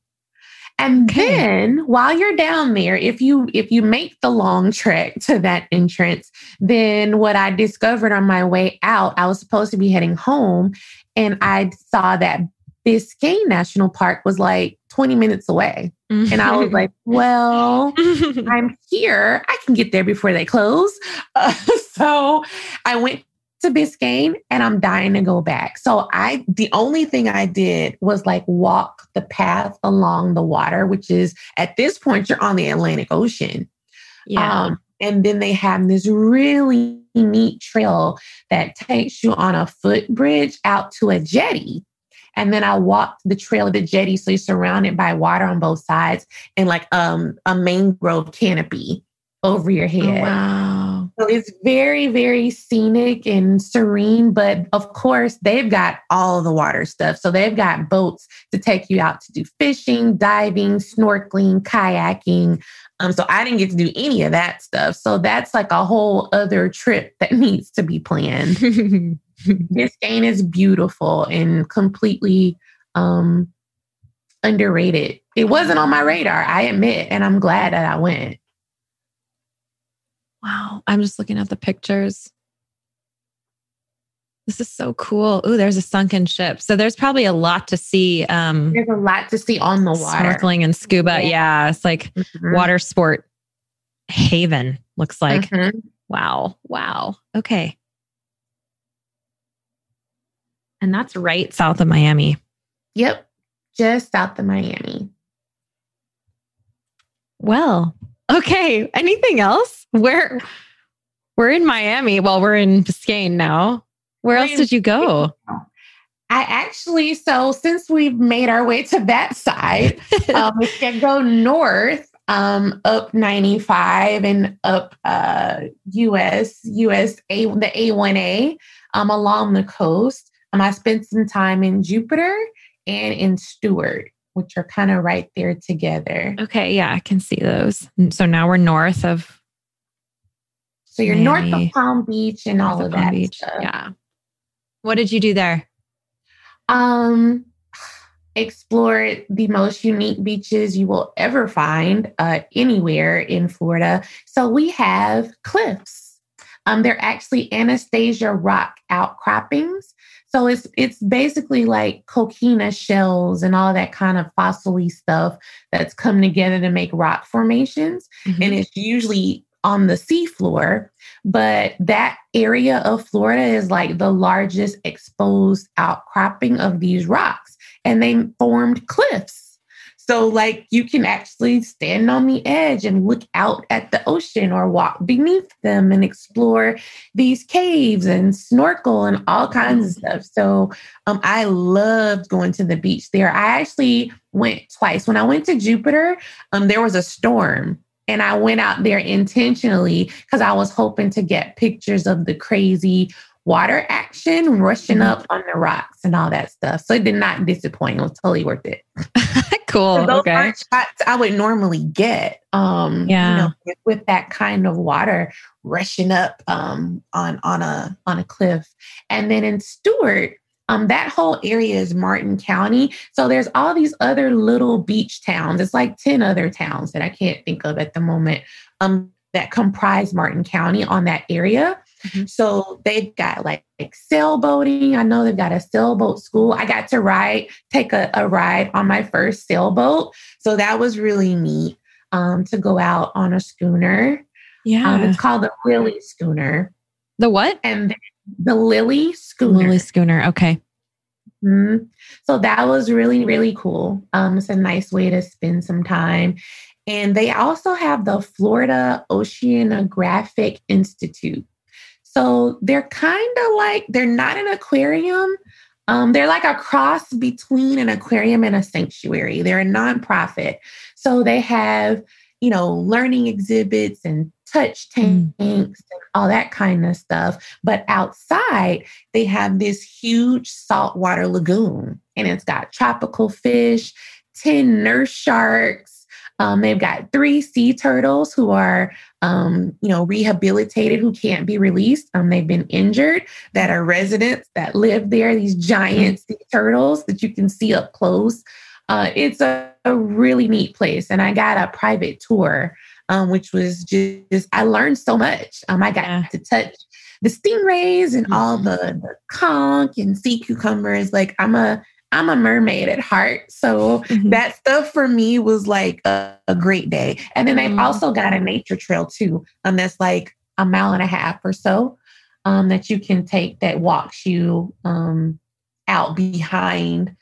And okay. then while you're down there, if you if you make the long trek to that entrance, then what I discovered on my way out, I was supposed to be heading home and I saw that Biscayne National Park was like 20 minutes away. And I was like, well, I'm here. I can get there before they close. Uh, so I went to Biscayne and I'm dying to go back. So I the only thing I did was like walk the path along the water, which is at this point you're on the Atlantic Ocean. Yeah. Um, and then they have this really neat trail that takes you on a footbridge out to a jetty. And then I walked the trail of the jetty. So you're surrounded by water on both sides and like um, a mangrove canopy over your head. Oh, wow. So it's very, very scenic and serene. But of course, they've got all the water stuff. So they've got boats to take you out to do fishing, diving, snorkeling, kayaking. Um, so I didn't get to do any of that stuff. So that's like a whole other trip that needs to be planned. Biscayne is beautiful and completely um, underrated. It wasn't on my radar, I admit, and I'm glad that I went. Wow. I'm just looking at the pictures. This is so cool. Ooh, there's a sunken ship. So there's probably a lot to see. Um, there's a lot to see on the water. Snorkeling and scuba. Yeah. yeah it's like mm-hmm. water sport haven, looks like. Mm-hmm. Wow. Wow. Okay. And that's right south of Miami. Yep. Just south of Miami. Well, okay. Anything else? Where we're in Miami. Well, we're in Biscayne now. Where else did you go? I actually, so since we've made our way to that side, um, we can go north um, up 95 and up uh, US, US A, the A1A um, along the coast. Um, I spent some time in Jupiter and in Stuart, which are kind of right there together. Okay, yeah, I can see those. So now we're north of. So you're Miami, north of Palm Beach and all of, of that. Beach. Stuff. Yeah. What did you do there? Um, explored the most unique beaches you will ever find uh, anywhere in Florida. So we have cliffs. Um, they're actually Anastasia rock outcroppings. So it's it's basically like coquina shells and all that kind of fossily stuff that's come together to make rock formations. Mm-hmm. And it's usually on the seafloor, but that area of Florida is like the largest exposed outcropping of these rocks, and they formed cliffs. So, like, you can actually stand on the edge and look out at the ocean or walk beneath them and explore these caves and snorkel and all kinds of stuff. So, um, I loved going to the beach there. I actually went twice. When I went to Jupiter, um, there was a storm and I went out there intentionally because I was hoping to get pictures of the crazy water action rushing mm-hmm. up on the rocks and all that stuff. So it did not disappoint. It was totally worth it. cool. Those okay. shots I would normally get. Um, yeah. You know, with, with, that kind of water rushing up um, on on a on a cliff. And then in Stuart. um, that whole area is Martin County. So there's all these other little beach towns. It's like 10 other towns that I can't think of at the moment um, that comprise Martin County on that area. Mm-hmm. So they've got like, like sailboating. I know they've got a sailboat school. I got to ride, take a, a ride on my first sailboat. So that was really neat um, to go out on a schooner. Yeah. Um, it's called the Lily Schooner. The what? And the Lily Schooner. Lily Schooner. Okay. Mm-hmm. So that was really, really cool. Um, it's a nice way to spend some time. And they also have the Florida Oceanographic Institute. So they're kind of like, they're not an aquarium. Um, they're like a cross between an aquarium and a sanctuary. They're a nonprofit. So they have, you know, learning exhibits and touch mm. tanks and all that kind of stuff. But outside, they have this huge saltwater lagoon and it's got tropical fish, 10 nurse sharks. Um, they've got three sea turtles who are, um, you know, rehabilitated, who can't be released. Um, they've been injured, that are residents that live there, these giant sea turtles that you can see up close. Uh, it's a, a really neat place. And I got a private tour um, which was just, I learned so much. Um, I got to touch the stingrays and mm-hmm. all the, the conch and sea cucumbers. Like I'm a, I'm a mermaid at heart. So mm-hmm. that stuff for me was like a, a great day. And then mm-hmm. they've also got a nature trail too. Um, that's like a mile and a half or so um, that you can take that walks you um, out behind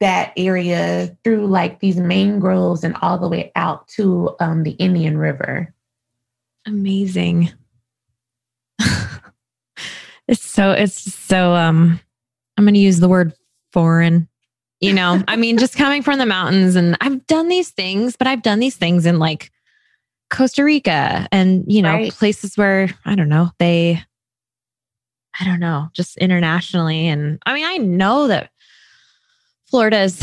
that area through like these mangroves and all the way out to um, the Indian River. Amazing. it's so it's so um I'm going to use the word foreign. You know, I mean just coming from the mountains and I've done these things, but I've done these things in like Costa Rica and, you know, right. places where I don't know, they I don't know, just internationally and I mean, I know that Florida is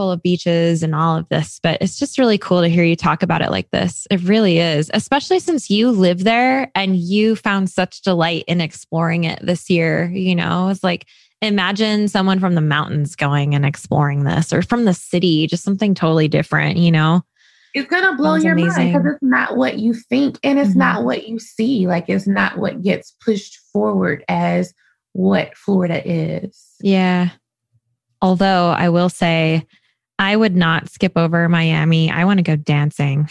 full of beaches and all of this, but it's just really cool to hear you talk about it like this. It really is, especially since you live there and you found such delight in exploring it this year. You know, it's like imagine someone from the mountains going and exploring this or from the city, just something totally different, you know? It's gonna blow Sounds your amazing. mind because it's not what you think and it's mm-hmm. not what you see. Like it's not what gets pushed forward as what Florida is. Yeah. Although I will say I would not skip over Miami. I want to go dancing.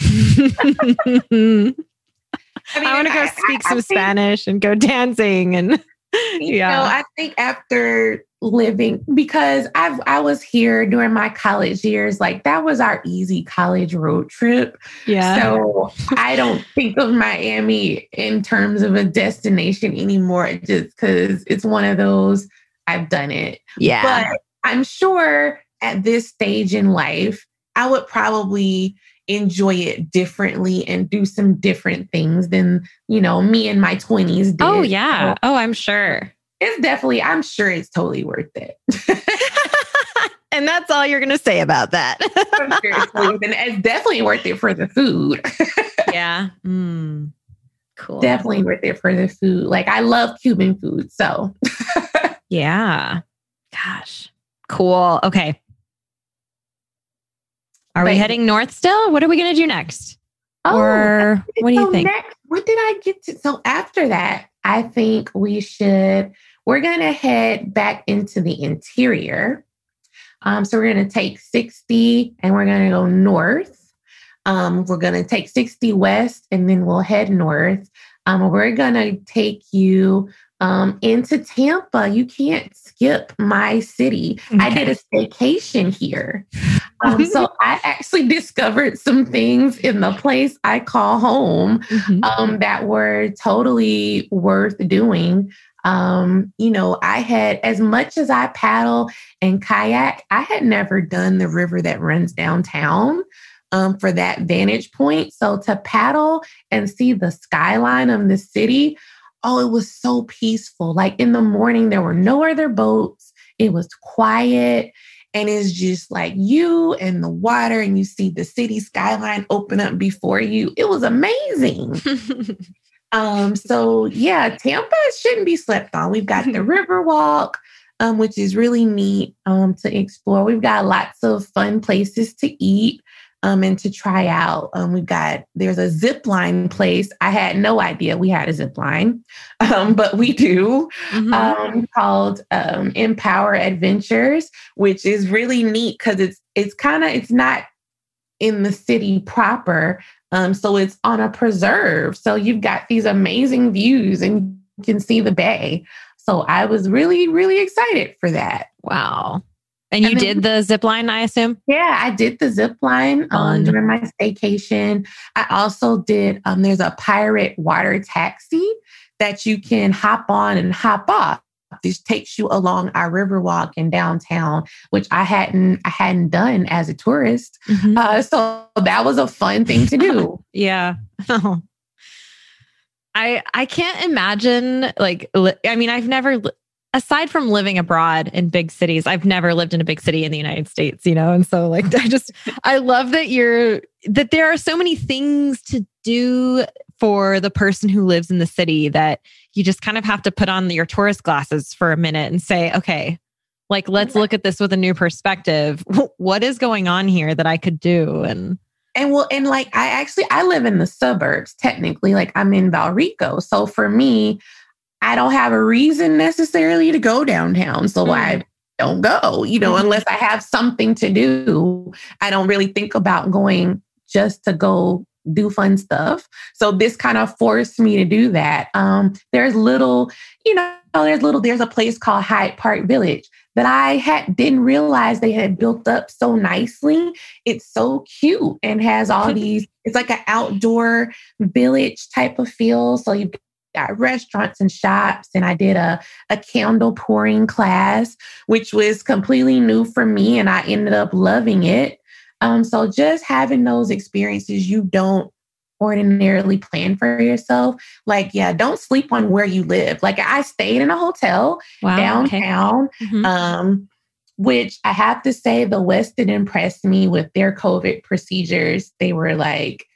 I, mean, I want to go speak I, some I think, Spanish and go dancing and yeah. Know, I think after living because I've I was here during my college years, like that was our easy college road trip. Yeah. So I don't think of Miami in terms of a destination anymore, just because it's one of those I've done it. Yeah. But I'm sure at this stage in life, I would probably enjoy it differently and do some different things than, you know, me in my 20s did. Oh, yeah. So oh, I'm sure. It's definitely, I'm sure it's totally worth it. and that's all you're going to say about that. sure it's, it's definitely worth it for the food. yeah. Mm, cool. Definitely worth it for the food. Like, I love Cuban food. So, yeah. Gosh. Cool. Okay. Are but, we heading north still? What are we going to do next? Oh, or what do you think? Next, what did I get to? So after that, I think we should, we're going to head back into the interior. Um, so we're going to take 60 and we're going to go north. Um, we're going to take 60 west and then we'll head north. Um, we're going to take you um, into Tampa. You can't skip my city. Okay. I did a staycation here. Um, so I actually discovered some things in the place I call home mm-hmm. um, that were totally worth doing. Um, you know, I had, as much as I paddle and kayak, I had never done the river that runs downtown. Um, for that vantage point. So to paddle and see the skyline of the city oh, it was so peaceful. Like in the morning, there were no other boats. It was quiet. And it's just like you and the water, and you see the city skyline open up before you. It was amazing. um, so yeah, Tampa shouldn't be slept on. We've got the Riverwalk, um, which is really neat um, to explore. We've got lots of fun places to eat um, and to try out. Um, we've got there's a zip line place. I had no idea we had a zip line, um, but we do mm-hmm. um, called um, Empower Adventures, which is really neat because it's it's kind of it's not in the city proper. Um, so it's on a preserve. So you've got these amazing views and you can see the bay. So I was really, really excited for that. Wow. And you and then, did the zip line, I assume? Yeah, I did the zip line um, during my staycation. I also did, um, there's a pirate water taxi that you can hop on and hop off. This takes you along our river walk in downtown, which I hadn't I hadn't done as a tourist. Mm-hmm. Uh, so that was a fun thing to do. yeah. I I can't imagine like I mean I've never aside from living abroad in big cities, I've never lived in a big city in the United States, you know? And so like I just I love that you're that there are so many things to do for the person who lives in the city that you just kind of have to put on your tourist glasses for a minute and say, okay, like let's look at this with a new perspective. What is going on here that I could do? And and well, and like I actually I live in the suburbs technically, like I'm in Valrico. So for me, I don't have a reason necessarily to go downtown. So mm. I don't go, you know, mm. unless I have something to do. I don't really think about going just to go do fun stuff. So this kind of forced me to do that. Um, there's little, you know, there's little, there's a place called Hyde Park Village. that I had didn't realize they had built up so nicely. It's so cute and has all these, it's like an outdoor village type of feel. So you've got restaurants and shops. And I did a, a candle pouring class, which was completely new for me. And I ended up loving it. Um, so just having those experiences you don't ordinarily plan for yourself. Like, yeah, don't sleep on where you live. Like I stayed in a hotel wow, downtown. Okay. Mm-hmm. Um, which I have to say, the Westin impressed me with their COVID procedures. They were like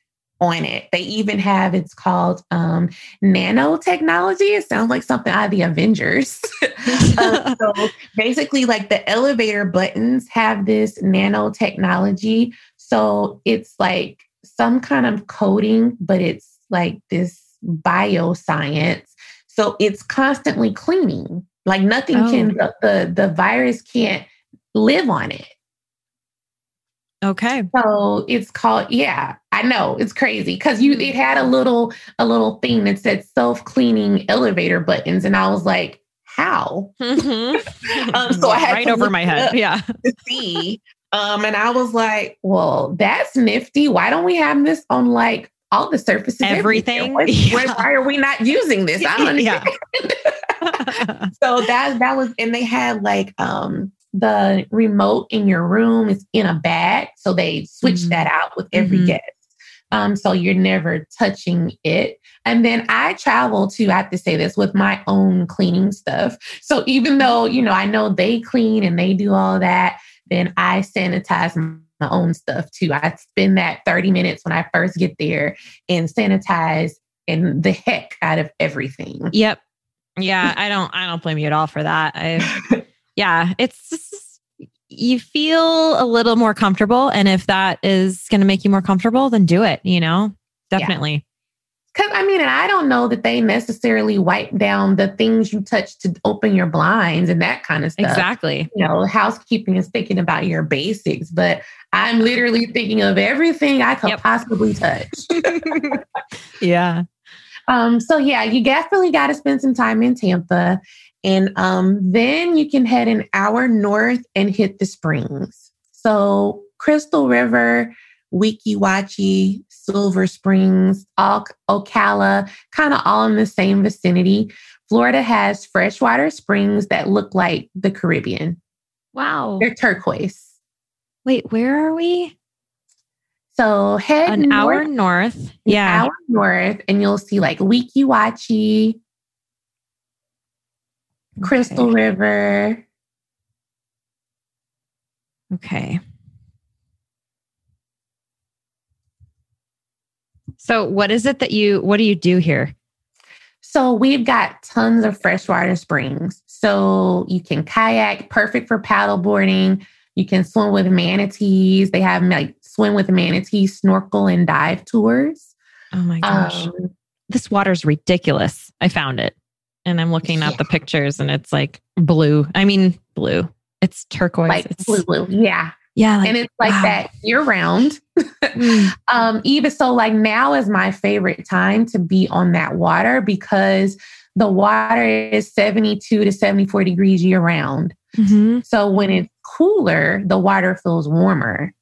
on it. They even have it's called um, nanotechnology. It sounds like something out of the Avengers. um, so basically, like the elevator buttons have this nanotechnology. So it's like some kind of coating, but it's like this bioscience. So it's constantly cleaning. Like nothing oh. can the, the the virus can't live on it. Okay. So it's called yeah, I know it's crazy because you it had a little a little thing that said self cleaning elevator buttons, and I was like, how? Mm-hmm. um, so I had right over my head, yeah, to see. Um, and I was like, well, that's nifty. Why don't we have this on like all the surfaces? Everything. Yeah. why are we not using this? I don't understand. So that that was, and they had like um the remote in your room is in a bag. So they switch mm-hmm. that out with every mm-hmm. guest. Um, so you're never touching it. And then I travel to, I have to say this, with my own cleaning stuff. So even though, you know, I know they clean and they do all that, then I sanitize my own stuff too. I spend that 30 minutes when I first get there and sanitize and the heck out of everything. Yep. Yeah, I don't I don't blame you at all for that. I yeah, it's just, you feel a little more comfortable and if that is going to make you more comfortable, then do it, you know? Definitely. Because I mean, and I don't know that they necessarily wipe down the things you touch to open your blinds and that kind of stuff. Exactly. You know, housekeeping is thinking about your basics, but I'm literally thinking of everything I could yep. possibly touch. yeah. Um, so yeah, you definitely got to spend some time in Tampa. And um, then you can head an hour north and hit the springs. So Crystal River, Weeki Wachee, Silver Springs, Ocala, kind of all in the same vicinity. Florida has freshwater springs that look like the Caribbean. Wow. They're turquoise. Wait, where are we? So head an north, hour north. Yeah. An hour north, and you'll see like Weeki Wachee, Crystal okay. River. Okay. So, what is it that you, what do you do here? So, we've got tons of freshwater springs. So, you can kayak, perfect for paddleboarding. You can swim with manatees. They have like swim with manatees, snorkel, and dive tours. Oh my gosh. Um, this water's ridiculous. I found it and I'm looking yeah. at the pictures and it's like blue. I mean, blue. It's turquoise. Like it's blue, blue. Yeah. Yeah. Like, and it's like wow. that year round. mm. um, even so, like now is my favorite time to be on that water because the water is 72 to 74 degrees year round. Mm-hmm. So when it's cooler, the water feels warmer.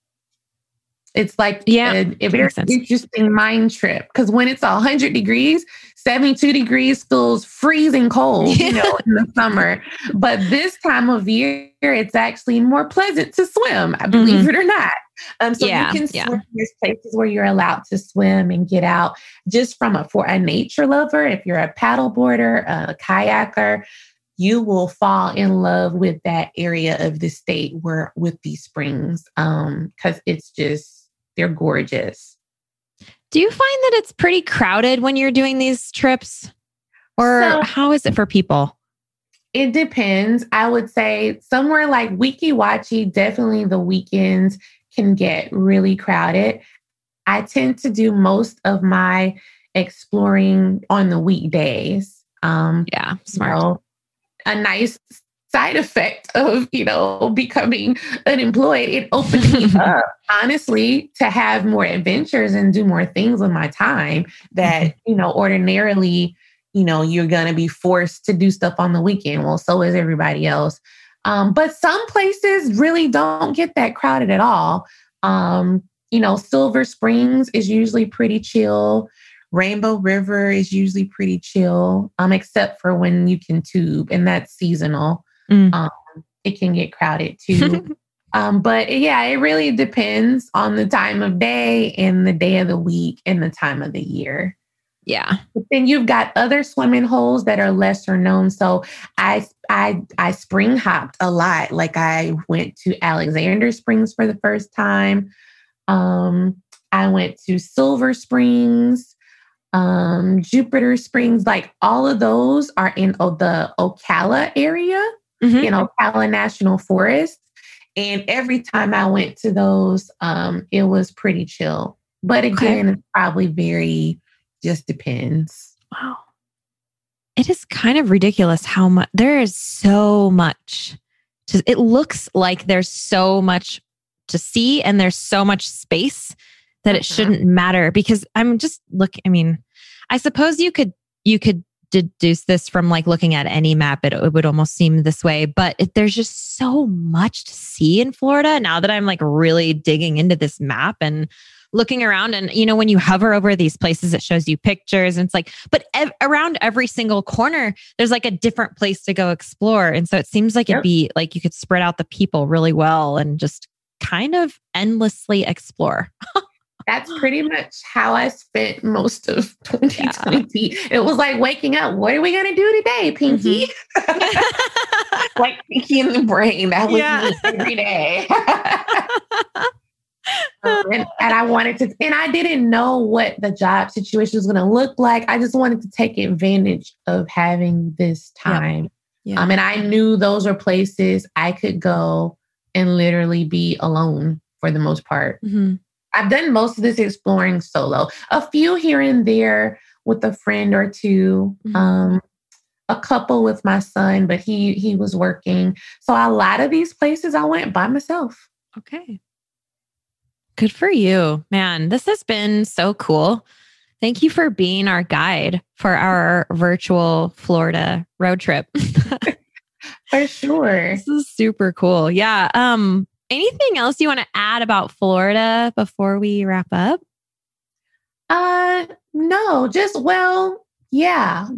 It's like yeah, a, a very interesting mind trip because when it's 100 degrees, 72 degrees feels freezing cold, you know, in the summer. But this time of year, it's actually more pleasant to swim, I believe mm-hmm. it or not. Um, so yeah, you can swim. Yeah. There's places where you're allowed to swim and get out. Just from a for a nature lover, if you're a paddle boarder, a kayaker, you will fall in love with that area of the state where with these springs. Um, because it's just they're gorgeous. Do you find that it's pretty crowded when you're doing these trips? Or so, how is it for people? It depends. I would say somewhere like Weeki Wachee, definitely the weekends can get really crowded. I tend to do most of my exploring on the weekdays. Um, yeah, smart. A nice side effect of you know becoming unemployed it opened me up honestly to have more adventures and do more things with my time that mm-hmm. you know ordinarily you know you're going to be forced to do stuff on the weekend well so is everybody else Um, but some places really don't get that crowded at all. Um, you know, Silver Springs is usually pretty chill. Rainbow River is usually pretty chill, um, except for when you can tube, and that's seasonal. Mm. Um, it can get crowded too. um, but yeah, it really depends on the time of day and the day of the week and the time of the year. Yeah. But then you've got other swimming holes that are lesser known. So I I I spring hopped a lot. Like I went to Alexander Springs for the first time. Um, I went to Silver Springs um, Juniper Springs, like all of those are in the Ocala area, mm-hmm. in Ocala National Forest. And every time I went to those, um, it was pretty chill. But again, okay. it's probably very, just depends. Wow. It is kind of ridiculous how much there is so much. To, it looks like there's so much to see and there's so much space that it uh-huh. shouldn't matter because I'm just look I mean I suppose you could you could deduce this from like looking at any map it, it would almost seem this way but it, there's just so much to see in Florida now that I'm like really digging into this map and looking around. And you know when you hover over these places it shows you pictures and it's like but ev- around every single corner there's like a different place to go explore. And so it seems like yep. it'd be like you could spread out the people really well and just kind of endlessly explore that's pretty much how I spent most of 2020. Yeah. It was like waking up. What are we going to do today, Pinky? Mm-hmm. like Pinky in the brain. That was yeah. me every day. um, and, and, I wanted to, and I didn't know what the job situation was going to look like. I just wanted to take advantage of having this time. Yeah. Um, and I knew those are places I could go and literally be alone for the most part. Mm-hmm. I've done most of this exploring solo, a few here and there with a friend or 2 mm-hmm. um, a couple with my son, but he he was working. So a lot of these places I went by myself. Okay. Good for you, man. This has been so cool. Thank you for being our guide for our virtual Florida road trip. for sure. This is super cool. Yeah. Um Anything else you want to add about Florida before we wrap up? Uh no, just well, yeah.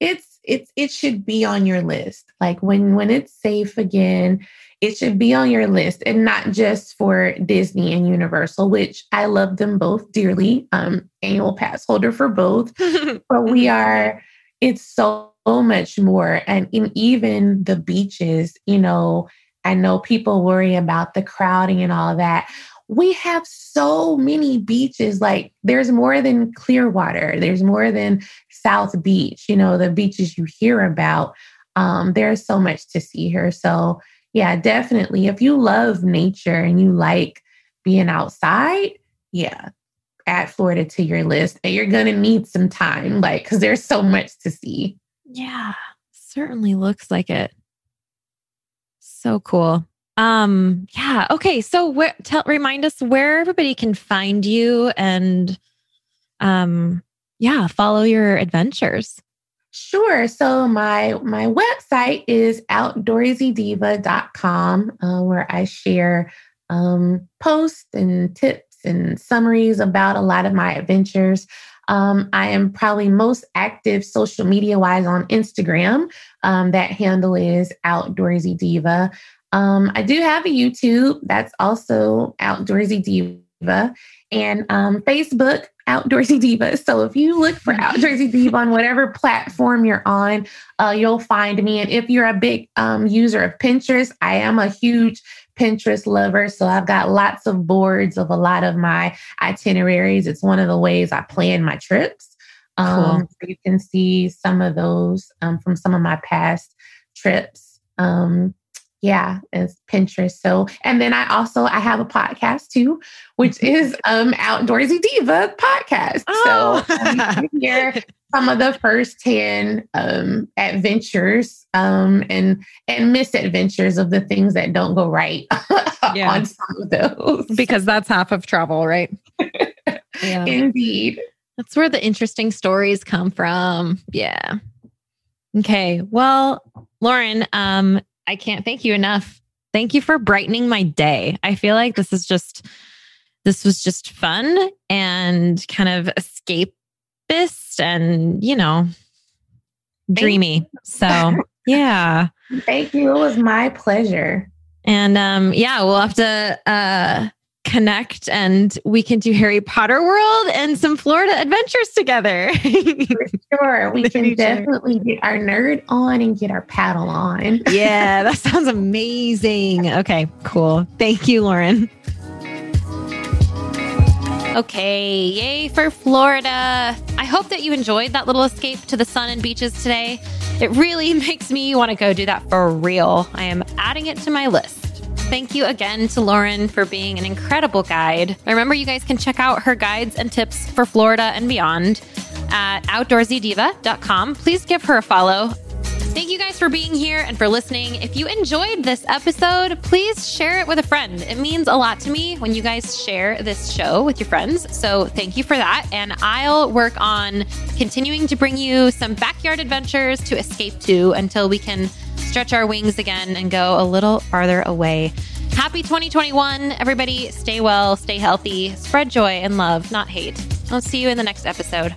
It's it's it should be on your list. Like when when it's safe again, it should be on your list and not just for Disney and Universal, which I love them both dearly. Um annual pass holder for both. but we are it's so much more and in even the beaches, you know, I know people worry about the crowding and all that. We have so many beaches. Like there's more than Clearwater. There's more than South Beach. You know the beaches you hear about. Um, there's so much to see here. So yeah, definitely. If you love nature and you like being outside, yeah, add Florida to your list. And you're gonna need some time, like because there's so much to see. Yeah, certainly looks like it. So cool. Um, yeah. Okay. So where tell remind us where everybody can find you and um yeah, follow your adventures. Sure. So my my website is outdoorsydiva.com, uh, where I share um, posts and tips and summaries about a lot of my adventures. Um, I am probably most active social media wise on Instagram. Um, that handle is Outdoorsy Diva. Um, I do have a YouTube that's also Outdoorsy Diva and um, Facebook Outdoorsy Diva. So if you look for Outdoorsy Diva on whatever platform you're on, uh, you'll find me. And if you're a big um, user of Pinterest, I am a huge Pinterest lover. So I've got lots of boards of a lot of my itineraries. It's one of the ways I plan my trips. Um, so you can see some of those um, from some of my past trips. Um, yeah, it's Pinterest. So, and then I also I have a podcast too, which is um Outdoorsy Diva podcast. Oh. So um, hear some of the first ten um adventures um and and misadventures of the things that don't go right yeah. on some of those. Because that's half of travel, right? yeah. Indeed. That's where the interesting stories come from. Yeah. Okay. Well, Lauren, um, I can't thank you enough. Thank you for brightening my day. I feel like this is just, this was just fun and kind of escapist and, you know, dreamy. So, yeah. Thank you. It was my pleasure. And um, yeah, we'll have to uh, connect and we can do Harry Potter World and some Florida adventures together. For sure. We can definitely get our nerd on and get our paddle on. yeah, that sounds amazing. Okay, cool. Thank you, Lauren. Okay, yay for Florida. I hope that you enjoyed that little escape to the sun and beaches today. It really makes me want to go do that for real. I am adding it to my list. Thank you again to Lauren for being an incredible guide. Remember, you guys can check out her guides and tips for Florida and beyond at outdoorsydiva.com. Please give her a follow. Thank you guys for being here and for listening. If you enjoyed this episode, please share it with a friend. It means a lot to me when you guys share this show with your friends. So thank you for that. And I'll work on continuing to bring you some backyard adventures to escape to until we can stretch our wings again and go a little farther away. Happy 2021, everybody. Stay well, stay healthy, spread joy and love, not hate. I'll see you in the next episode.